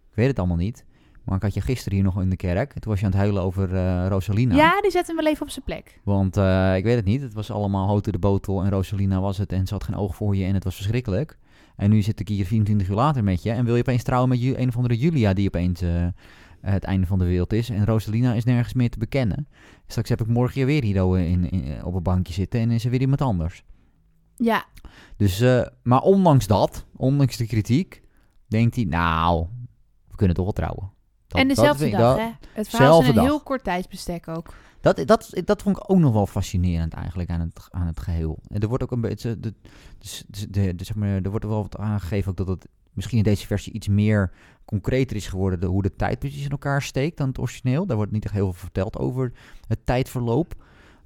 ik weet het allemaal niet. Maar ik had je gisteren hier nog in de kerk. En toen was je aan het huilen over Rosalina. Ja, die zetten hem wel even op zijn plek. Want ik weet het niet. Het was allemaal houten de botel en Rosalina was het. En ze had geen oog voor je en het was verschrikkelijk. En nu zit ik hier 24 uur later met je. En wil je opeens trouwen met een of andere Julia die opeens het einde van de wereld is. En Rosalina is nergens meer te bekennen. Straks heb ik morgen weer hier in, in, op een bankje zitten en is er weer iemand anders. Ja, Dus, eh, maar ondanks dat, ondanks de kritiek, denkt hij, nou, we kunnen toch wel trouwen. Dat- en dat dezelfde ik- dag, dat- hè? Het verhaal is een dag. heel kort tijdsbestek ook. Dat, dat, dat vond ik ook nog wel fascinerend eigenlijk aan het, aan het geheel. En er wordt ook een beetje, de, de, de, de- zeg maar, er wordt wel wat aangegeven ook dat het misschien in deze versie iets meer concreter is geworden, de, hoe de tijd precies in elkaar steekt dan het origineel. Daar wordt niet echt heel veel verteld over het tijdverloop.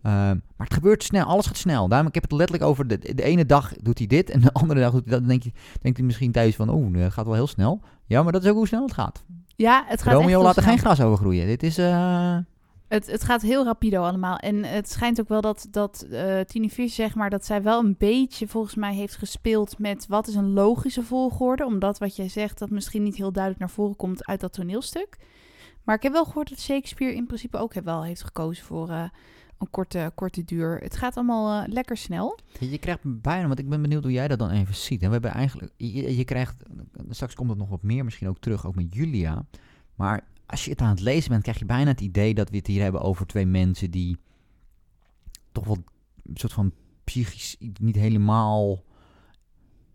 Ehm, maar het gebeurt snel, alles gaat snel. Daarom, ik heb het letterlijk over, de, de ene dag doet hij dit en de *laughs* andere dag doet hij dat. Dan denk je, denkt hij misschien thuis van, oeh, het gaat wel heel snel. Ja, maar dat is ook hoe snel het gaat. Ja, het gaat echt Romeo heel laat er geen gras over groeien. Dit is... eh, Het, het gaat heel rapido allemaal. En het schijnt ook wel dat, dat eh Tini Fish, zeg maar, dat zij wel een beetje volgens mij heeft gespeeld met wat is een logische volgorde. Omdat wat jij zegt, dat misschien niet heel duidelijk naar voren komt uit dat toneelstuk. Maar ik heb wel gehoord dat Shakespeare in principe ook wel heeft gekozen voor eh, een korte, korte duur. Het gaat allemaal eh, lekker snel. Je, krijgt bijna, want ik ben benieuwd hoe jij dat dan even ziet. En we hebben eigenlijk, je, je krijgt, straks komt het nog wat meer misschien ook terug, ook met Julia. Maar als je het aan het lezen bent, krijg je bijna het idee dat we het hier hebben over twee mensen die toch wel een soort van psychisch niet helemaal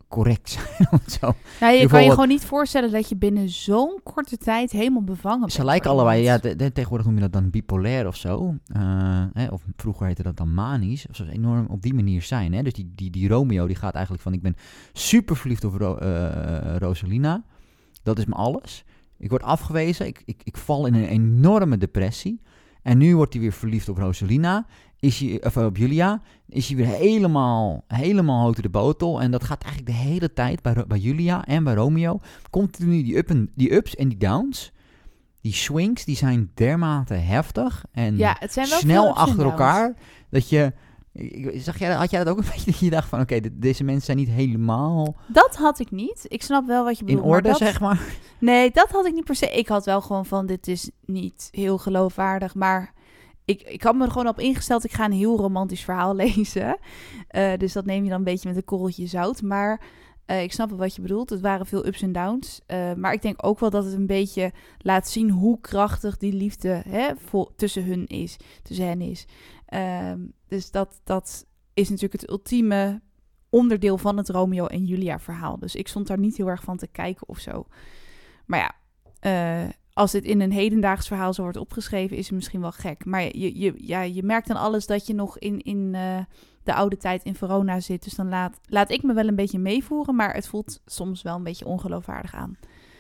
correct *laughs* zijn. het zo. Nou, je kan je gewoon niet voorstellen dat je binnen zo'n korte tijd helemaal bevangen bent. Ze lijken allebei, ja, iemand. de- de- tegenwoordig noem je dat dan bipolair of zo. Eh, hè, of vroeger heette dat dan manisch. Of ze enorm op die manier zijn. Hè? Dus die, die, die Romeo die gaat eigenlijk van, ik ben super verliefd op Ro- eh, Rosalina. Dat is me alles. Ik word afgewezen. Ik, ik, ik val in een enorme depressie. En nu wordt hij weer verliefd op Rosalina. Is hij, of op Julia. Is hij weer helemaal, helemaal houten de botel. En dat gaat eigenlijk de hele tijd bij, bij Julia en bij Romeo. Continu die, up en, die ups en die downs. Die swings, die zijn dermate heftig. En Ja, het zijn wel snel achter elkaar. Dat je... ik- Zag jij, had jij dat ook een *laughs* beetje? Dat je dacht van, oké, deze mensen zijn niet helemaal Dat had ik niet. Ik snap wel wat je in bedoelt. maar orde, dat- zeg maar. Nee, dat had ik niet per se. Ik had wel gewoon van, dit is niet heel geloofwaardig, maar ik, ik had me er gewoon op ingesteld, ik ga een heel romantisch verhaal *laughs* lezen. Eh, dus dat neem je dan een beetje met een korreltje zout. Maar eh, ik snap wel wat je bedoelt. Het waren veel ups en downs. Eh, maar ik denk ook wel dat het een beetje laat zien hoe krachtig die liefde hè, tussen hun is, tussen hen is. Ehm, dus dat, dat is natuurlijk het ultieme onderdeel van het Romeo en Julia verhaal. Dus ik stond daar niet heel erg van te kijken of zo. Maar ja, eh, als dit in een hedendaags verhaal zo wordt opgeschreven, is het misschien wel gek. Maar je, je, ja, je merkt dan alles dat je nog in, in eh, de oude tijd in Verona zit. Dus dan laat, laat ik me wel een beetje meevoeren, maar het voelt soms wel een beetje ongeloofwaardig aan.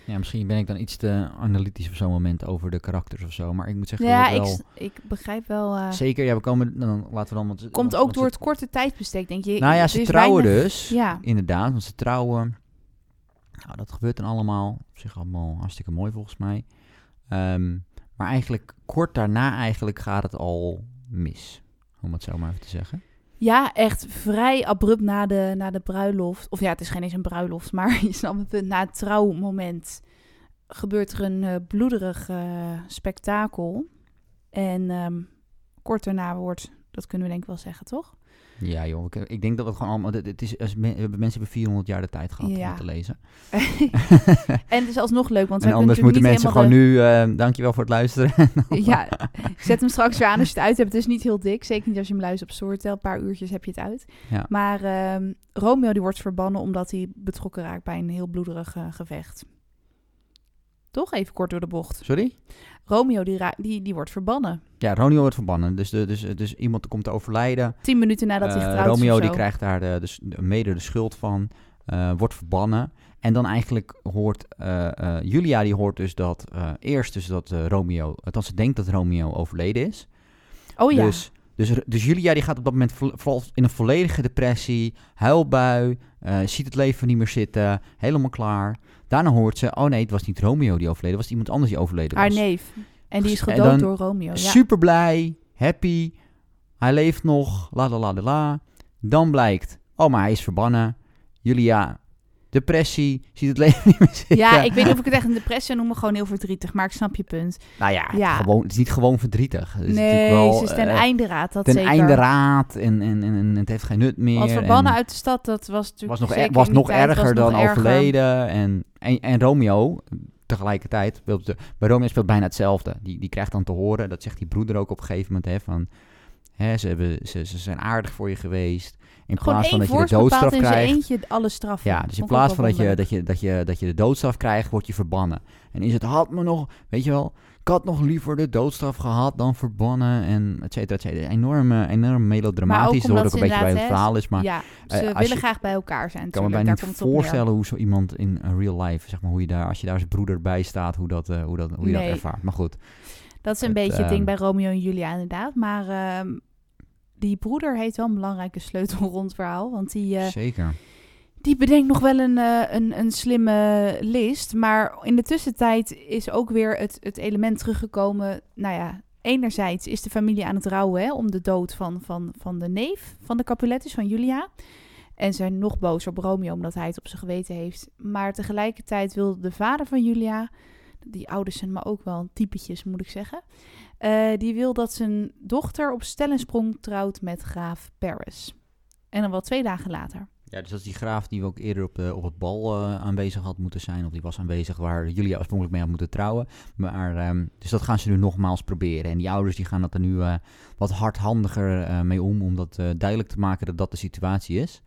Ja, misschien ben ik dan iets te analytisch op zo'n moment over de karakters of zo. Maar ik moet zeggen, Ja, dat wel... ik, ik begrijp wel. eh, Zeker, ja, we komen... Dan laten we dan... Want, komt want- ook door ze- het korte tijdbestek, denk je. Nou ja, ze trouwen weinig- dus. Ja. Inderdaad, want ze trouwen. Nou, dat gebeurt dan allemaal. Op zich allemaal hartstikke mooi volgens mij. Ehm, maar eigenlijk kort daarna eigenlijk gaat het al mis. Om het zo maar even te zeggen. Ja, echt vrij abrupt na de, na de bruiloft. Of ja, het is geen eens een bruiloft, maar *laughs* je snapt het punt. Na het trouwmoment gebeurt er een eh, bloederig eh, spektakel. En ehm, kort daarna wordt, dat kunnen we denk ik wel zeggen, toch? Ja joh, ik, ik denk dat het gewoon allemaal... Het, is, als men- mensen hebben 400 jaar de tijd gehad om Ja. te lezen. *laughs* en het is alsnog leuk, want en anders moeten mensen gewoon nu... eh, dankjewel voor het luisteren. *laughs* Ja, zet hem straks weer aan als je het uit hebt. Het is niet heel dik, zeker niet als je hem luistert op Storytel. Een paar uurtjes heb je het uit. Ja. Maar ehm, Romeo die wordt verbannen omdat hij betrokken raakt bij een heel bloederig eh, gevecht. Toch? Even kort door de bocht. Sorry? Romeo die, die, die wordt verbannen. Ja, Romeo wordt verbannen. Dus, de, dus, dus iemand komt te overlijden. Tien minuten nadat hij Eh, getrouwd is Romeo die krijgt daar de, de, s- de- mede de schuld van, eh, wordt verbannen. En dan eigenlijk hoort eh, Julia, die hoort dus dat eerst dus dat Romeo, althans ze denkt dat Romeo overleden is. Oh ja. Dus, dus, dus Julia die gaat op dat moment in een volledige depressie, huilbui, eh, ziet het leven niet meer zitten, helemaal klaar. Daarna hoort ze, oh nee, het was niet Romeo die overleden, het was iemand anders die overleden Haar was. neef. En die is gedood dan door Romeo. Ja. Super blij, happy. Hij leeft nog, la la la la la. Dan blijkt, oh, maar hij is verbannen. Julia, depressie, ziet het leven *laughs* niet meer zitten. ja, ik weet niet of ik het echt een depressie zou noemen, gewoon heel verdrietig. Maar ik snap je punt. Nou ja, Ja. Gewoon, het is niet gewoon verdrietig. Het is nee, wel, ze is ten eh, einde raad, dat ten zeker. einde raad en, en, en, het heeft geen nut meer. Want verbannen en uit de stad, dat was natuurlijk was nog, er- was nog tijd, erger was nog dan erger. overleden. En, en, en Romeo, tegelijkertijd, speelt de, bij Romeo speelt bijna hetzelfde. Die, die krijgt dan te horen, dat zegt die broeder ook op een gegeven moment, hè, van... Hè, ze, hebben, ze, ze zijn aardig voor je geweest. In Gewoon plaats van dat je de doodstraf in krijgt. eentje alle straffen. Ja, dus in plaats van dat je, dat, je, dat, je, dat je de doodstraf krijgt, word je verbannen. En is het had me nog, weet je wel, ik had nog liever de doodstraf gehad dan verbannen en et cetera, et cetera. Enorm, enorm melodramatisch, dat hoort ook een beetje bij het verhaal is, maar ja, ze eh, als willen je- graag bij elkaar zijn. ik kan me bijna niet voorstellen hoe zo iemand in real life, zeg maar, hoe je daar, als je daar zijn broeder bij staat, hoe, dat, eh, hoe, dat, hoe je Nee. dat ervaart. Maar goed, Dat is een Het, beetje het ding ehm, bij Romeo en Julia inderdaad. Maar ehm, die broeder heeft wel een belangrijke sleutel *laughs* rond verhaal. Want die, eh, zeker. die bedenkt nog wel een, eh, een, een slimme list. Maar in de tussentijd is ook weer het, het element teruggekomen. Nou ja, enerzijds is de familie aan het rouwen hè, om de dood van, van, van de neef van de Capuletus, van Julia. En zijn nog boos op Romeo omdat hij het op zijn geweten heeft. Maar tegelijkertijd wil de vader van Julia, die ouders zijn maar ook wel typetjes moet ik zeggen. Eh, die wil dat zijn dochter op stel en sprong trouwt met graaf Paris. En dan wel twee dagen later. Ja, dus dat is die graaf die we ook eerder op, de, op het bal eh, aanwezig had moeten zijn. Of die was aanwezig waar Julia oorspronkelijk mee had moeten trouwen. Maar, ehm, dus dat gaan ze nu nogmaals proberen. En die ouders die gaan dat er nu eh, wat hardhandiger eh, mee om. Om dat eh, duidelijk te maken dat dat de situatie is.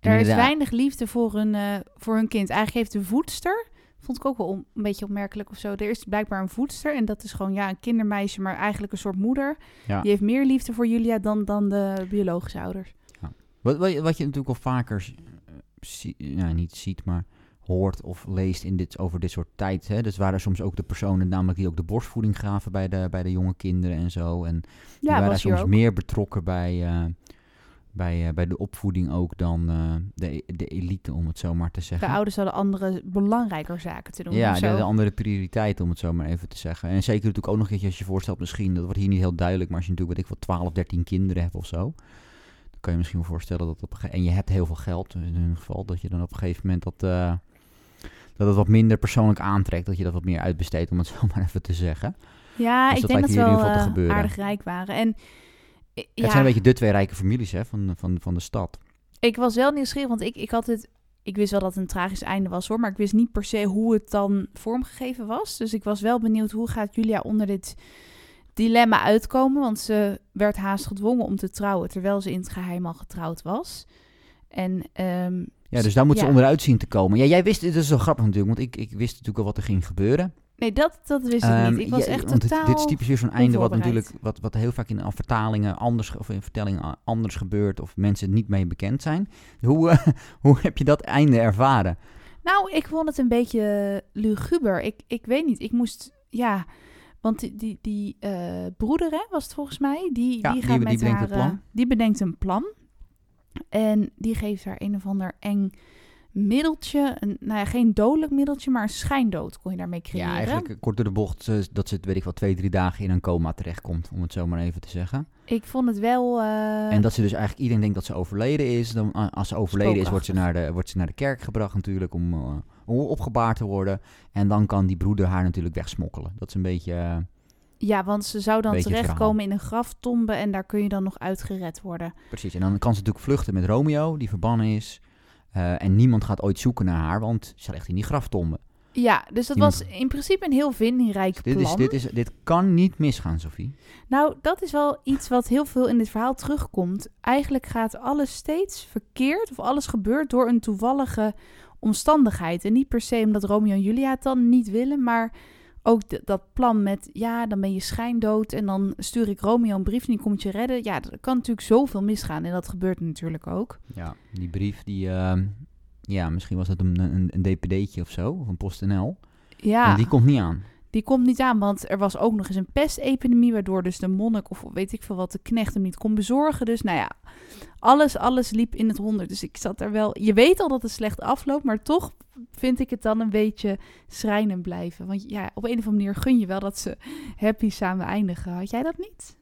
En Er is weinig liefde voor hun, eh, voor hun kind. Eigenlijk heeft de voedster, vond ik ook wel om- een beetje opmerkelijk of zo. Er is blijkbaar een voedster en dat is gewoon ja, een kindermeisje, maar eigenlijk een soort moeder. Ja. Die heeft meer liefde voor Julia dan, dan de biologische ouders. Wat, wat, je- wat je natuurlijk wel vaker zie- nou, niet ziet, maar hoort of leest in dit, over dit soort tijd. Hè. Dus waren soms ook de personen namelijk die ook de borstvoeding gaven bij de, bij de jonge kinderen en zo. En die Ja, waren soms ook. meer betrokken bij, eh, bij, eh, bij de opvoeding ook dan eh, de, de elite, om het zo maar te De zeggen. ouders hadden andere, belangrijker zaken te doen. Ja, de, de andere prioriteit, om het zo maar even te zeggen. En zeker natuurlijk ook nog een keertje als je je voorstelt misschien, dat wordt hier niet heel duidelijk, maar als je natuurlijk, weet ik wel, 12, 13 kinderen hebt of zo, dan kan je misschien wel voorstellen dat op een en je hebt heel veel geld, dus in ieder geval, dat je dan op een gegeven moment dat, eh, dat het wat minder persoonlijk aantrekt, dat je dat wat meer uitbesteedt, om het *laughs* zo maar even te zeggen. Ja, Dus ik dat denk dat wel gebeuren. aardig rijk waren. En ja, Het zijn een beetje de twee rijke families hè, van, van, van de stad. ik was wel nieuwsgierig, want ik, ik had het... Ik wist wel dat het een tragisch einde was hoor, maar ik wist niet per se hoe het dan vormgegeven was. Dus ik was wel benieuwd hoe gaat Julia onder dit dilemma uitkomen. Want ze werd haast gedwongen om te trouwen, terwijl ze in het geheim al getrouwd was. En ehm, Ja, dus daar moet ze onderuit zien te komen. Ja, jij wist, dit is zo grappig natuurlijk, want ik, ik wist natuurlijk al wat er ging gebeuren. Nee, dat, dat wist ik Ehm, niet. Ik was ja, echt want dit- totaal... Dit is typisch weer zo'n einde wat natuurlijk, wat, wat heel vaak in al vertalingen anders, of in vertellingen anders gebeurt, of mensen niet mee bekend zijn. Hoe, eh, *laughs* hoe heb je dat einde ervaren? Nou, ik vond het een beetje luguber. Ik, ik weet niet, ik moest... Ja, want die, die, die eh, broeder, hè, was het volgens mij, die, Ja, die die- gaat die met bedenkt haar... plan. eh, die bedenkt een plan. En die geeft haar een of ander eng middeltje. Een, nou ja, geen dodelijk middeltje, maar een schijndood kon je daarmee creëren. Ja, eigenlijk eh, kort door de bocht, eh, dat ze, weet ik wel, twee, drie dagen in een coma terechtkomt, om het zo maar even te zeggen. Ik vond het wel... eh, en dat ze dus eigenlijk iedereen denkt dat ze overleden is. Dan, als ze overleden is, wordt ze, naar de, wordt ze naar de kerk gebracht natuurlijk om, om opgebaard te worden. En dan kan die broeder haar natuurlijk wegsmokkelen. Dat is een beetje... Ja, want ze zou dan terechtkomen in een graftombe en daar kun je dan nog uitgered worden. Precies, en dan kan ze natuurlijk vluchten met Romeo, die verbannen is. Eh, en niemand gaat ooit zoeken naar haar, want ze ligt in die graftombe. Ja, dus dat was in principe een heel vindingrijk Dit, plan. is, dit, is, dit kan niet misgaan, Sophie. Nou, dat is wel iets wat heel veel in dit verhaal terugkomt. Eigenlijk gaat alles steeds verkeerd of alles gebeurt door een toevallige omstandigheid. En niet per se omdat Romeo en Julia het dan niet willen, maar ook dat plan met, ja, dan ben je schijndood en dan stuur ik Romeo een brief en die komt je redden. Ja, er kan natuurlijk zoveel misgaan en dat gebeurt natuurlijk ook. Ja, die brief, die, ehm, ja, misschien was het een, een, een dpd'tje of zo, of een PostNL. Ja, En die komt niet aan. Die komt niet aan, want er was ook nog eens een pestepidemie, waardoor dus de monnik of weet ik veel wat, de knecht hem niet kon bezorgen. Dus nou ja, alles, alles liep in het honderd. Dus ik zat er wel, je weet al dat het slecht afloopt, maar toch vind ik het dan een beetje schrijnend blijven. Want ja, op een of andere manier gun je wel dat ze happy samen eindigen. Had jij dat niet?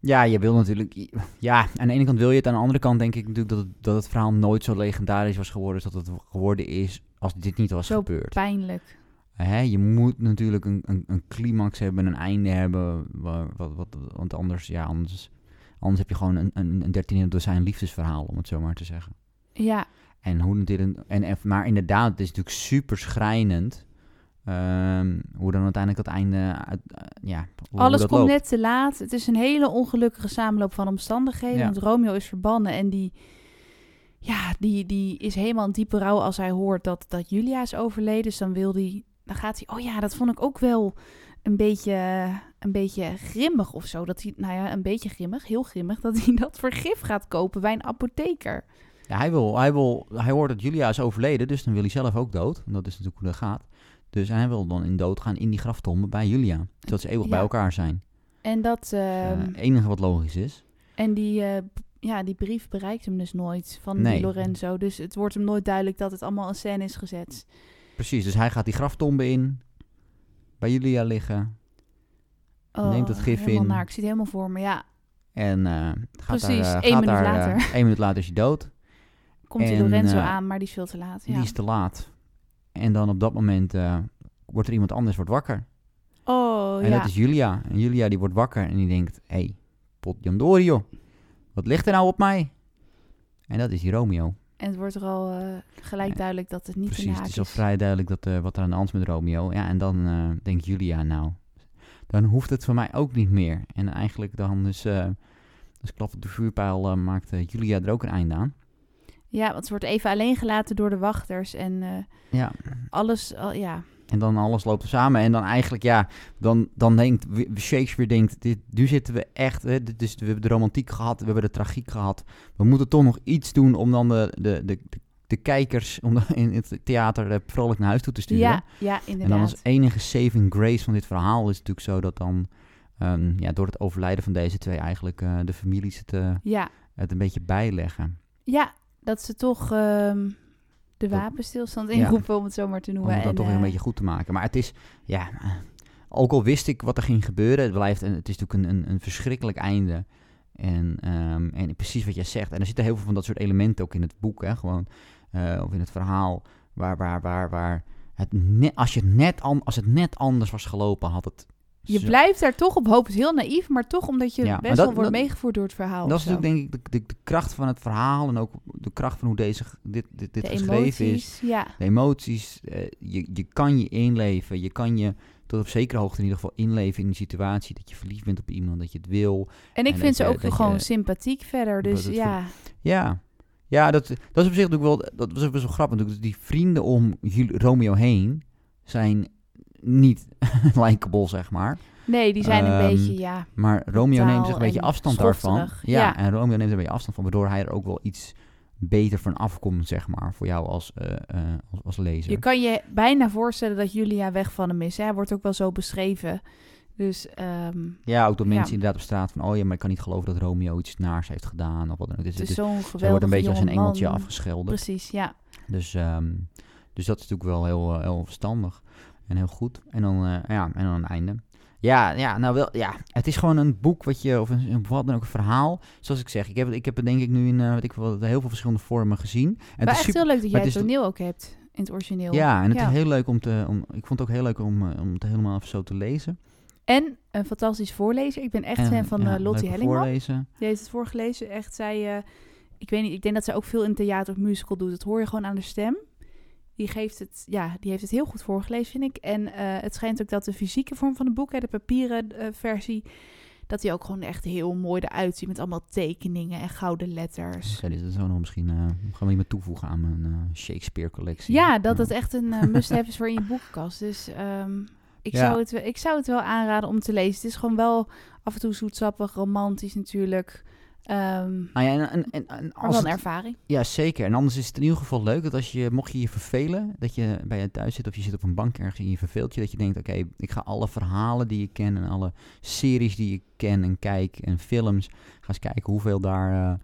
Ja, je wil natuurlijk... Ja, aan de ene kant wil je het. Aan de andere kant denk ik natuurlijk dat het, dat het verhaal nooit zo legendarisch was geworden... als dat het geworden is als dit niet was Zo gebeurd. Pijnlijk. Hè, je moet natuurlijk een, een, een climax hebben, een einde hebben. Waar, wat, wat, want anders, ja, anders, anders heb je gewoon een, een, een 13 dozijn liefdesverhaal, om het zo maar te zeggen. Ja, En hoe dit een, en, en- maar inderdaad, het is natuurlijk super schrijnend. ehm, hoe dan uiteindelijk dat einde. uit- eh, ja, hoe alles komt loopt. net te laat. Het is een hele ongelukkige samenloop van omstandigheden. Ja. Want Romeo is verbannen en die, ja, die, die is helemaal in diepe rouw als hij hoort dat, dat Julia is overleden. Dus dan wil hij, dan gaat hij, oh ja, dat vond ik ook wel een beetje, een beetje grimmig of zo. Dat hij, nou ja, een beetje grimmig, heel grimmig, dat hij *laughs* dat vergif gaat kopen bij een apotheker. Ja, hij, wil, hij, wil, hij hoort dat Julia is overleden, dus dan wil hij zelf ook dood. En dat is natuurlijk hoe dat gaat. Dus hij wil dan in dood gaan in die graftombe bij Julia. Zodat ze eeuwig bij elkaar zijn. En dat, Het ehm, enige wat logisch is. en die, eh, ja, die brief bereikt hem dus nooit van Nee. die Lorenzo. Dus het wordt hem nooit duidelijk dat het allemaal in scène is gezet. Precies, dus hij gaat die graftombe in. Bij Julia liggen. Neemt het gif in. Naar. Ik zie het helemaal voor me. Ja, En eh, gaat Precies, daar, eh, één gaat minuut daar, eh, later. één minuut later is hij dood. komt die En, Lorenzo aan, maar die is veel te laat. Ja. Die is te laat. En dan op dat moment wordt er iemand anders wordt wakker. Oh en ja. dat is Julia. En Julia die wordt wakker en die denkt... Hé, hey, potjandori joh. Wat ligt er nou op mij? En dat is die Romeo. En het wordt er al eh, gelijk Ja, duidelijk dat het niet Precies, de het is al vrij duidelijk dat, eh, wat er aan de hand is met Romeo. Ja, en dan eh, denkt Julia nou... Dan hoeft het voor mij ook niet meer. En eigenlijk dan dus... als klap op de vuurpijl maakt Julia er ook een einde aan. Ja, want ze wordt even alleen gelaten door de wachters. En Ja, alles, al- ja. En dan alles loopt samen. En dan eigenlijk, ja, dan, dan denkt Shakespeare denkt, dit, nu zitten we echt, hè, dit is, we hebben de romantiek gehad, we hebben de tragiek gehad. We moeten toch nog iets doen om dan de, de, de, de kijkers om in het theater eh, vrolijk naar huis toe te sturen. Ja, ja, en dan inderdaad. als enige saving grace van dit verhaal is het natuurlijk zo dat dan ehm, ja, door het overlijden van deze twee eigenlijk eh, de families het, eh, Ja, het een beetje bijleggen. ja, dat ze toch ehm, de Dat- wapenstilstand Ja. inroepen, om het zo maar te Om noemen. het dan En, toch weer een eh, beetje goed te maken. Maar het is, ja, eh, ook al wist ik wat er ging gebeuren, het, blijft een, het is natuurlijk een, een, een verschrikkelijk einde. En, ehm, en precies wat jij zegt. En er zitten heel veel van dat soort elementen ook in het boek, hè, gewoon, eh, of in het verhaal, waar, waar, waar, waar het net, als, je het net an, als het net anders was gelopen, had het... Je blijft daar toch op hoop. Het is heel naïef, maar toch omdat je Ja, best dat- wel wordt dat- meegevoerd door het verhaal. Dat is natuurlijk denk ik de, de, de kracht van het verhaal en ook de kracht van hoe deze, dit, dit, dit de geschreven is. emoties. Ja, De emoties, eh, je, je kan je inleven. Je kan je tot op zekere hoogte in ieder geval inleven in de situatie. Dat je verliefd bent op iemand, dat je het wil. en ik En vind ze je- ook gewoon je- sympathiek verder. Dus ja, Ja, ja dat, dat is op zich natuurlijk wel, dat was ook best wel grappig. natuurlijk. Die vrienden om Romeo heen zijn niet *laughs* likable, zeg maar. nee, die zijn een Ehm, beetje, ja. Maar Romeo neemt zich een en beetje afstand daarvan. Ja, ja. en Romeo neemt er een beetje afstand van, waardoor hij er ook wel iets beter van afkomt, zeg maar, voor jou als, eh, eh, als, als lezer. Je kan je bijna voorstellen dat Julia weg van hem is. Hè? Hij wordt ook wel zo beschreven. Dus ehm, Ja, ook door Ja. mensen inderdaad op straat van... oh ja, maar ik kan niet geloven dat Romeo iets naars heeft gedaan. Of wat dan ook. Dus, het is dus, zo'n geweldige wordt een beetje als een engeltje man. afgeschilderd. Precies, ja. Dus, ehm, dus dat is natuurlijk wel heel, eh, heel verstandig. En heel goed. En dan, eh, ja, en dan een einde. Ja, ja, nou wel, ja, het is gewoon een boek wat je, of een, wat dan ook, een verhaal. Zoals ik zeg, ik heb, het- ik heb het denk ik nu in, eh, weet ik wel, heel veel verschillende vormen gezien. En maar het is echt super- heel leuk dat jij het toneel ook hebt in het origineel. ja, en het Ja. is heel leuk om te, om, ik vond het ook heel leuk om, eh, om het helemaal even zo te lezen. En een fantastisch voorlezer. Ik ben echt En, fan van ja, Lottie Hellingman. voorlezen. Die heeft het voorgelezen. Echt, zij, ik weet niet, ik denk dat zij ook veel in theater of musical doet. Dat hoor je gewoon aan de stem. Die, geeft het, ja, die heeft het heel goed voorgelezen, vind ik. En eh, het schijnt ook dat de fysieke vorm van het boek, hè, de papieren eh, versie, dat die ook gewoon echt heel mooi eruit ziet. Met allemaal tekeningen en gouden letters. Oké, dus dat zou nog misschien, eh gaan we iemand toevoegen aan mijn Shakespeare-collectie. Ja, dat het echt een must-have is voor in je boekenkast. Dus ehm, ik, Ja. zou het, wel- ik zou het wel aanraden om te lezen. Het is gewoon wel af en toe zoetsappig, romantisch natuurlijk. Ehm, Nou ja, en, en, en, en maar als wel een het- ervaring. ja, zeker. En anders is het in ieder geval leuk dat als je, mocht je je vervelen, dat je bij je thuis zit of je zit op een bank ergens en je verveelt je, dat je denkt, oké, ik ga alle verhalen die ik ken en alle series die ik ken en kijk en films, ga eens kijken hoeveel daar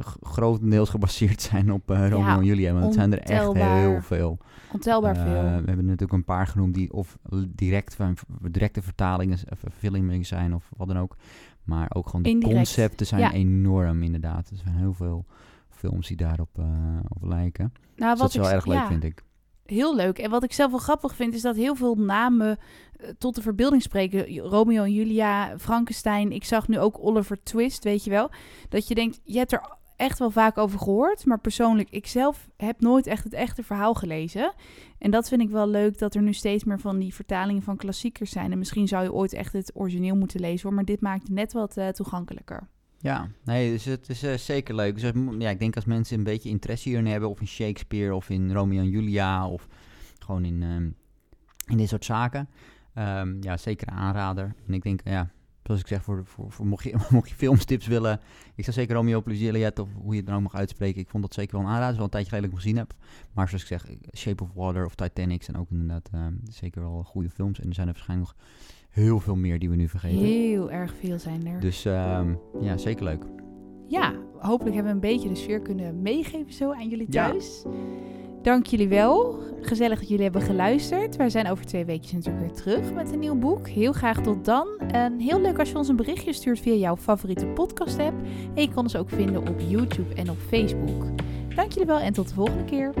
g- grotendeels gebaseerd zijn op eh Romeo en Julia. Want het zijn er echt heel veel. Ontelbaar Eh, veel. we hebben natuurlijk een paar genoemd die of direct van directe vertalingen, of verfilmingen zijn of wat dan ook. Maar ook gewoon de Indirect. concepten zijn Ja. enorm inderdaad. Er zijn heel veel films die daarop eh, op lijken. nou, Dus dat is wel ik- erg leuk, ja, vind ik. Heel leuk. En wat ik zelf wel grappig vind, is dat heel veel namen eh, tot de verbeelding spreken. Romeo en Julia, Frankenstein. Ik zag nu ook Oliver Twist, weet je wel. Dat je denkt, je hebt er echt wel vaak over gehoord. Maar persoonlijk, ik zelf heb nooit echt het echte verhaal gelezen. En dat vind ik wel leuk, dat er nu steeds meer van die vertalingen van klassiekers zijn. En misschien zou je ooit echt het origineel moeten lezen, hoor. Maar dit maakt het net wat eh, toegankelijker. Ja, nee, dus het is eh, zeker leuk. Dus, ja, ik denk als mensen een beetje interesse hierin hebben, of in Shakespeare, of in Romeo en Julia, of gewoon in, ehm, in dit soort zaken. ehm, ja, zeker aanrader. En ik denk, ja, zoals ik zeg, voor, voor, voor mocht, je, *laughs* mocht je filmstips willen, ik zou zeker Romeo plus Juliet, of hoe je het dan ook mag uitspreken, ik vond dat zeker wel een aanrader. Wel een tijdje geleden ik gezien heb. Maar zoals ik zeg, Shape of Water of Titanic zijn ook inderdaad ehm, zeker wel goede films. En er zijn er waarschijnlijk nog heel veel meer die we nu vergeten. Heel erg veel zijn er. Dus ehm, ja, zeker leuk. ja, hopelijk hebben we een beetje de sfeer kunnen meegeven zo aan jullie Ja. Dank jullie wel. Gezellig dat jullie hebben geluisterd. Wij zijn over twee weken natuurlijk weer terug met een nieuw boek. Heel graag tot dan. En heel leuk als je ons een berichtje stuurt via jouw favoriete podcast app. En je kan ons ook vinden op YouTube en op Facebook. Dank jullie wel en tot de volgende keer.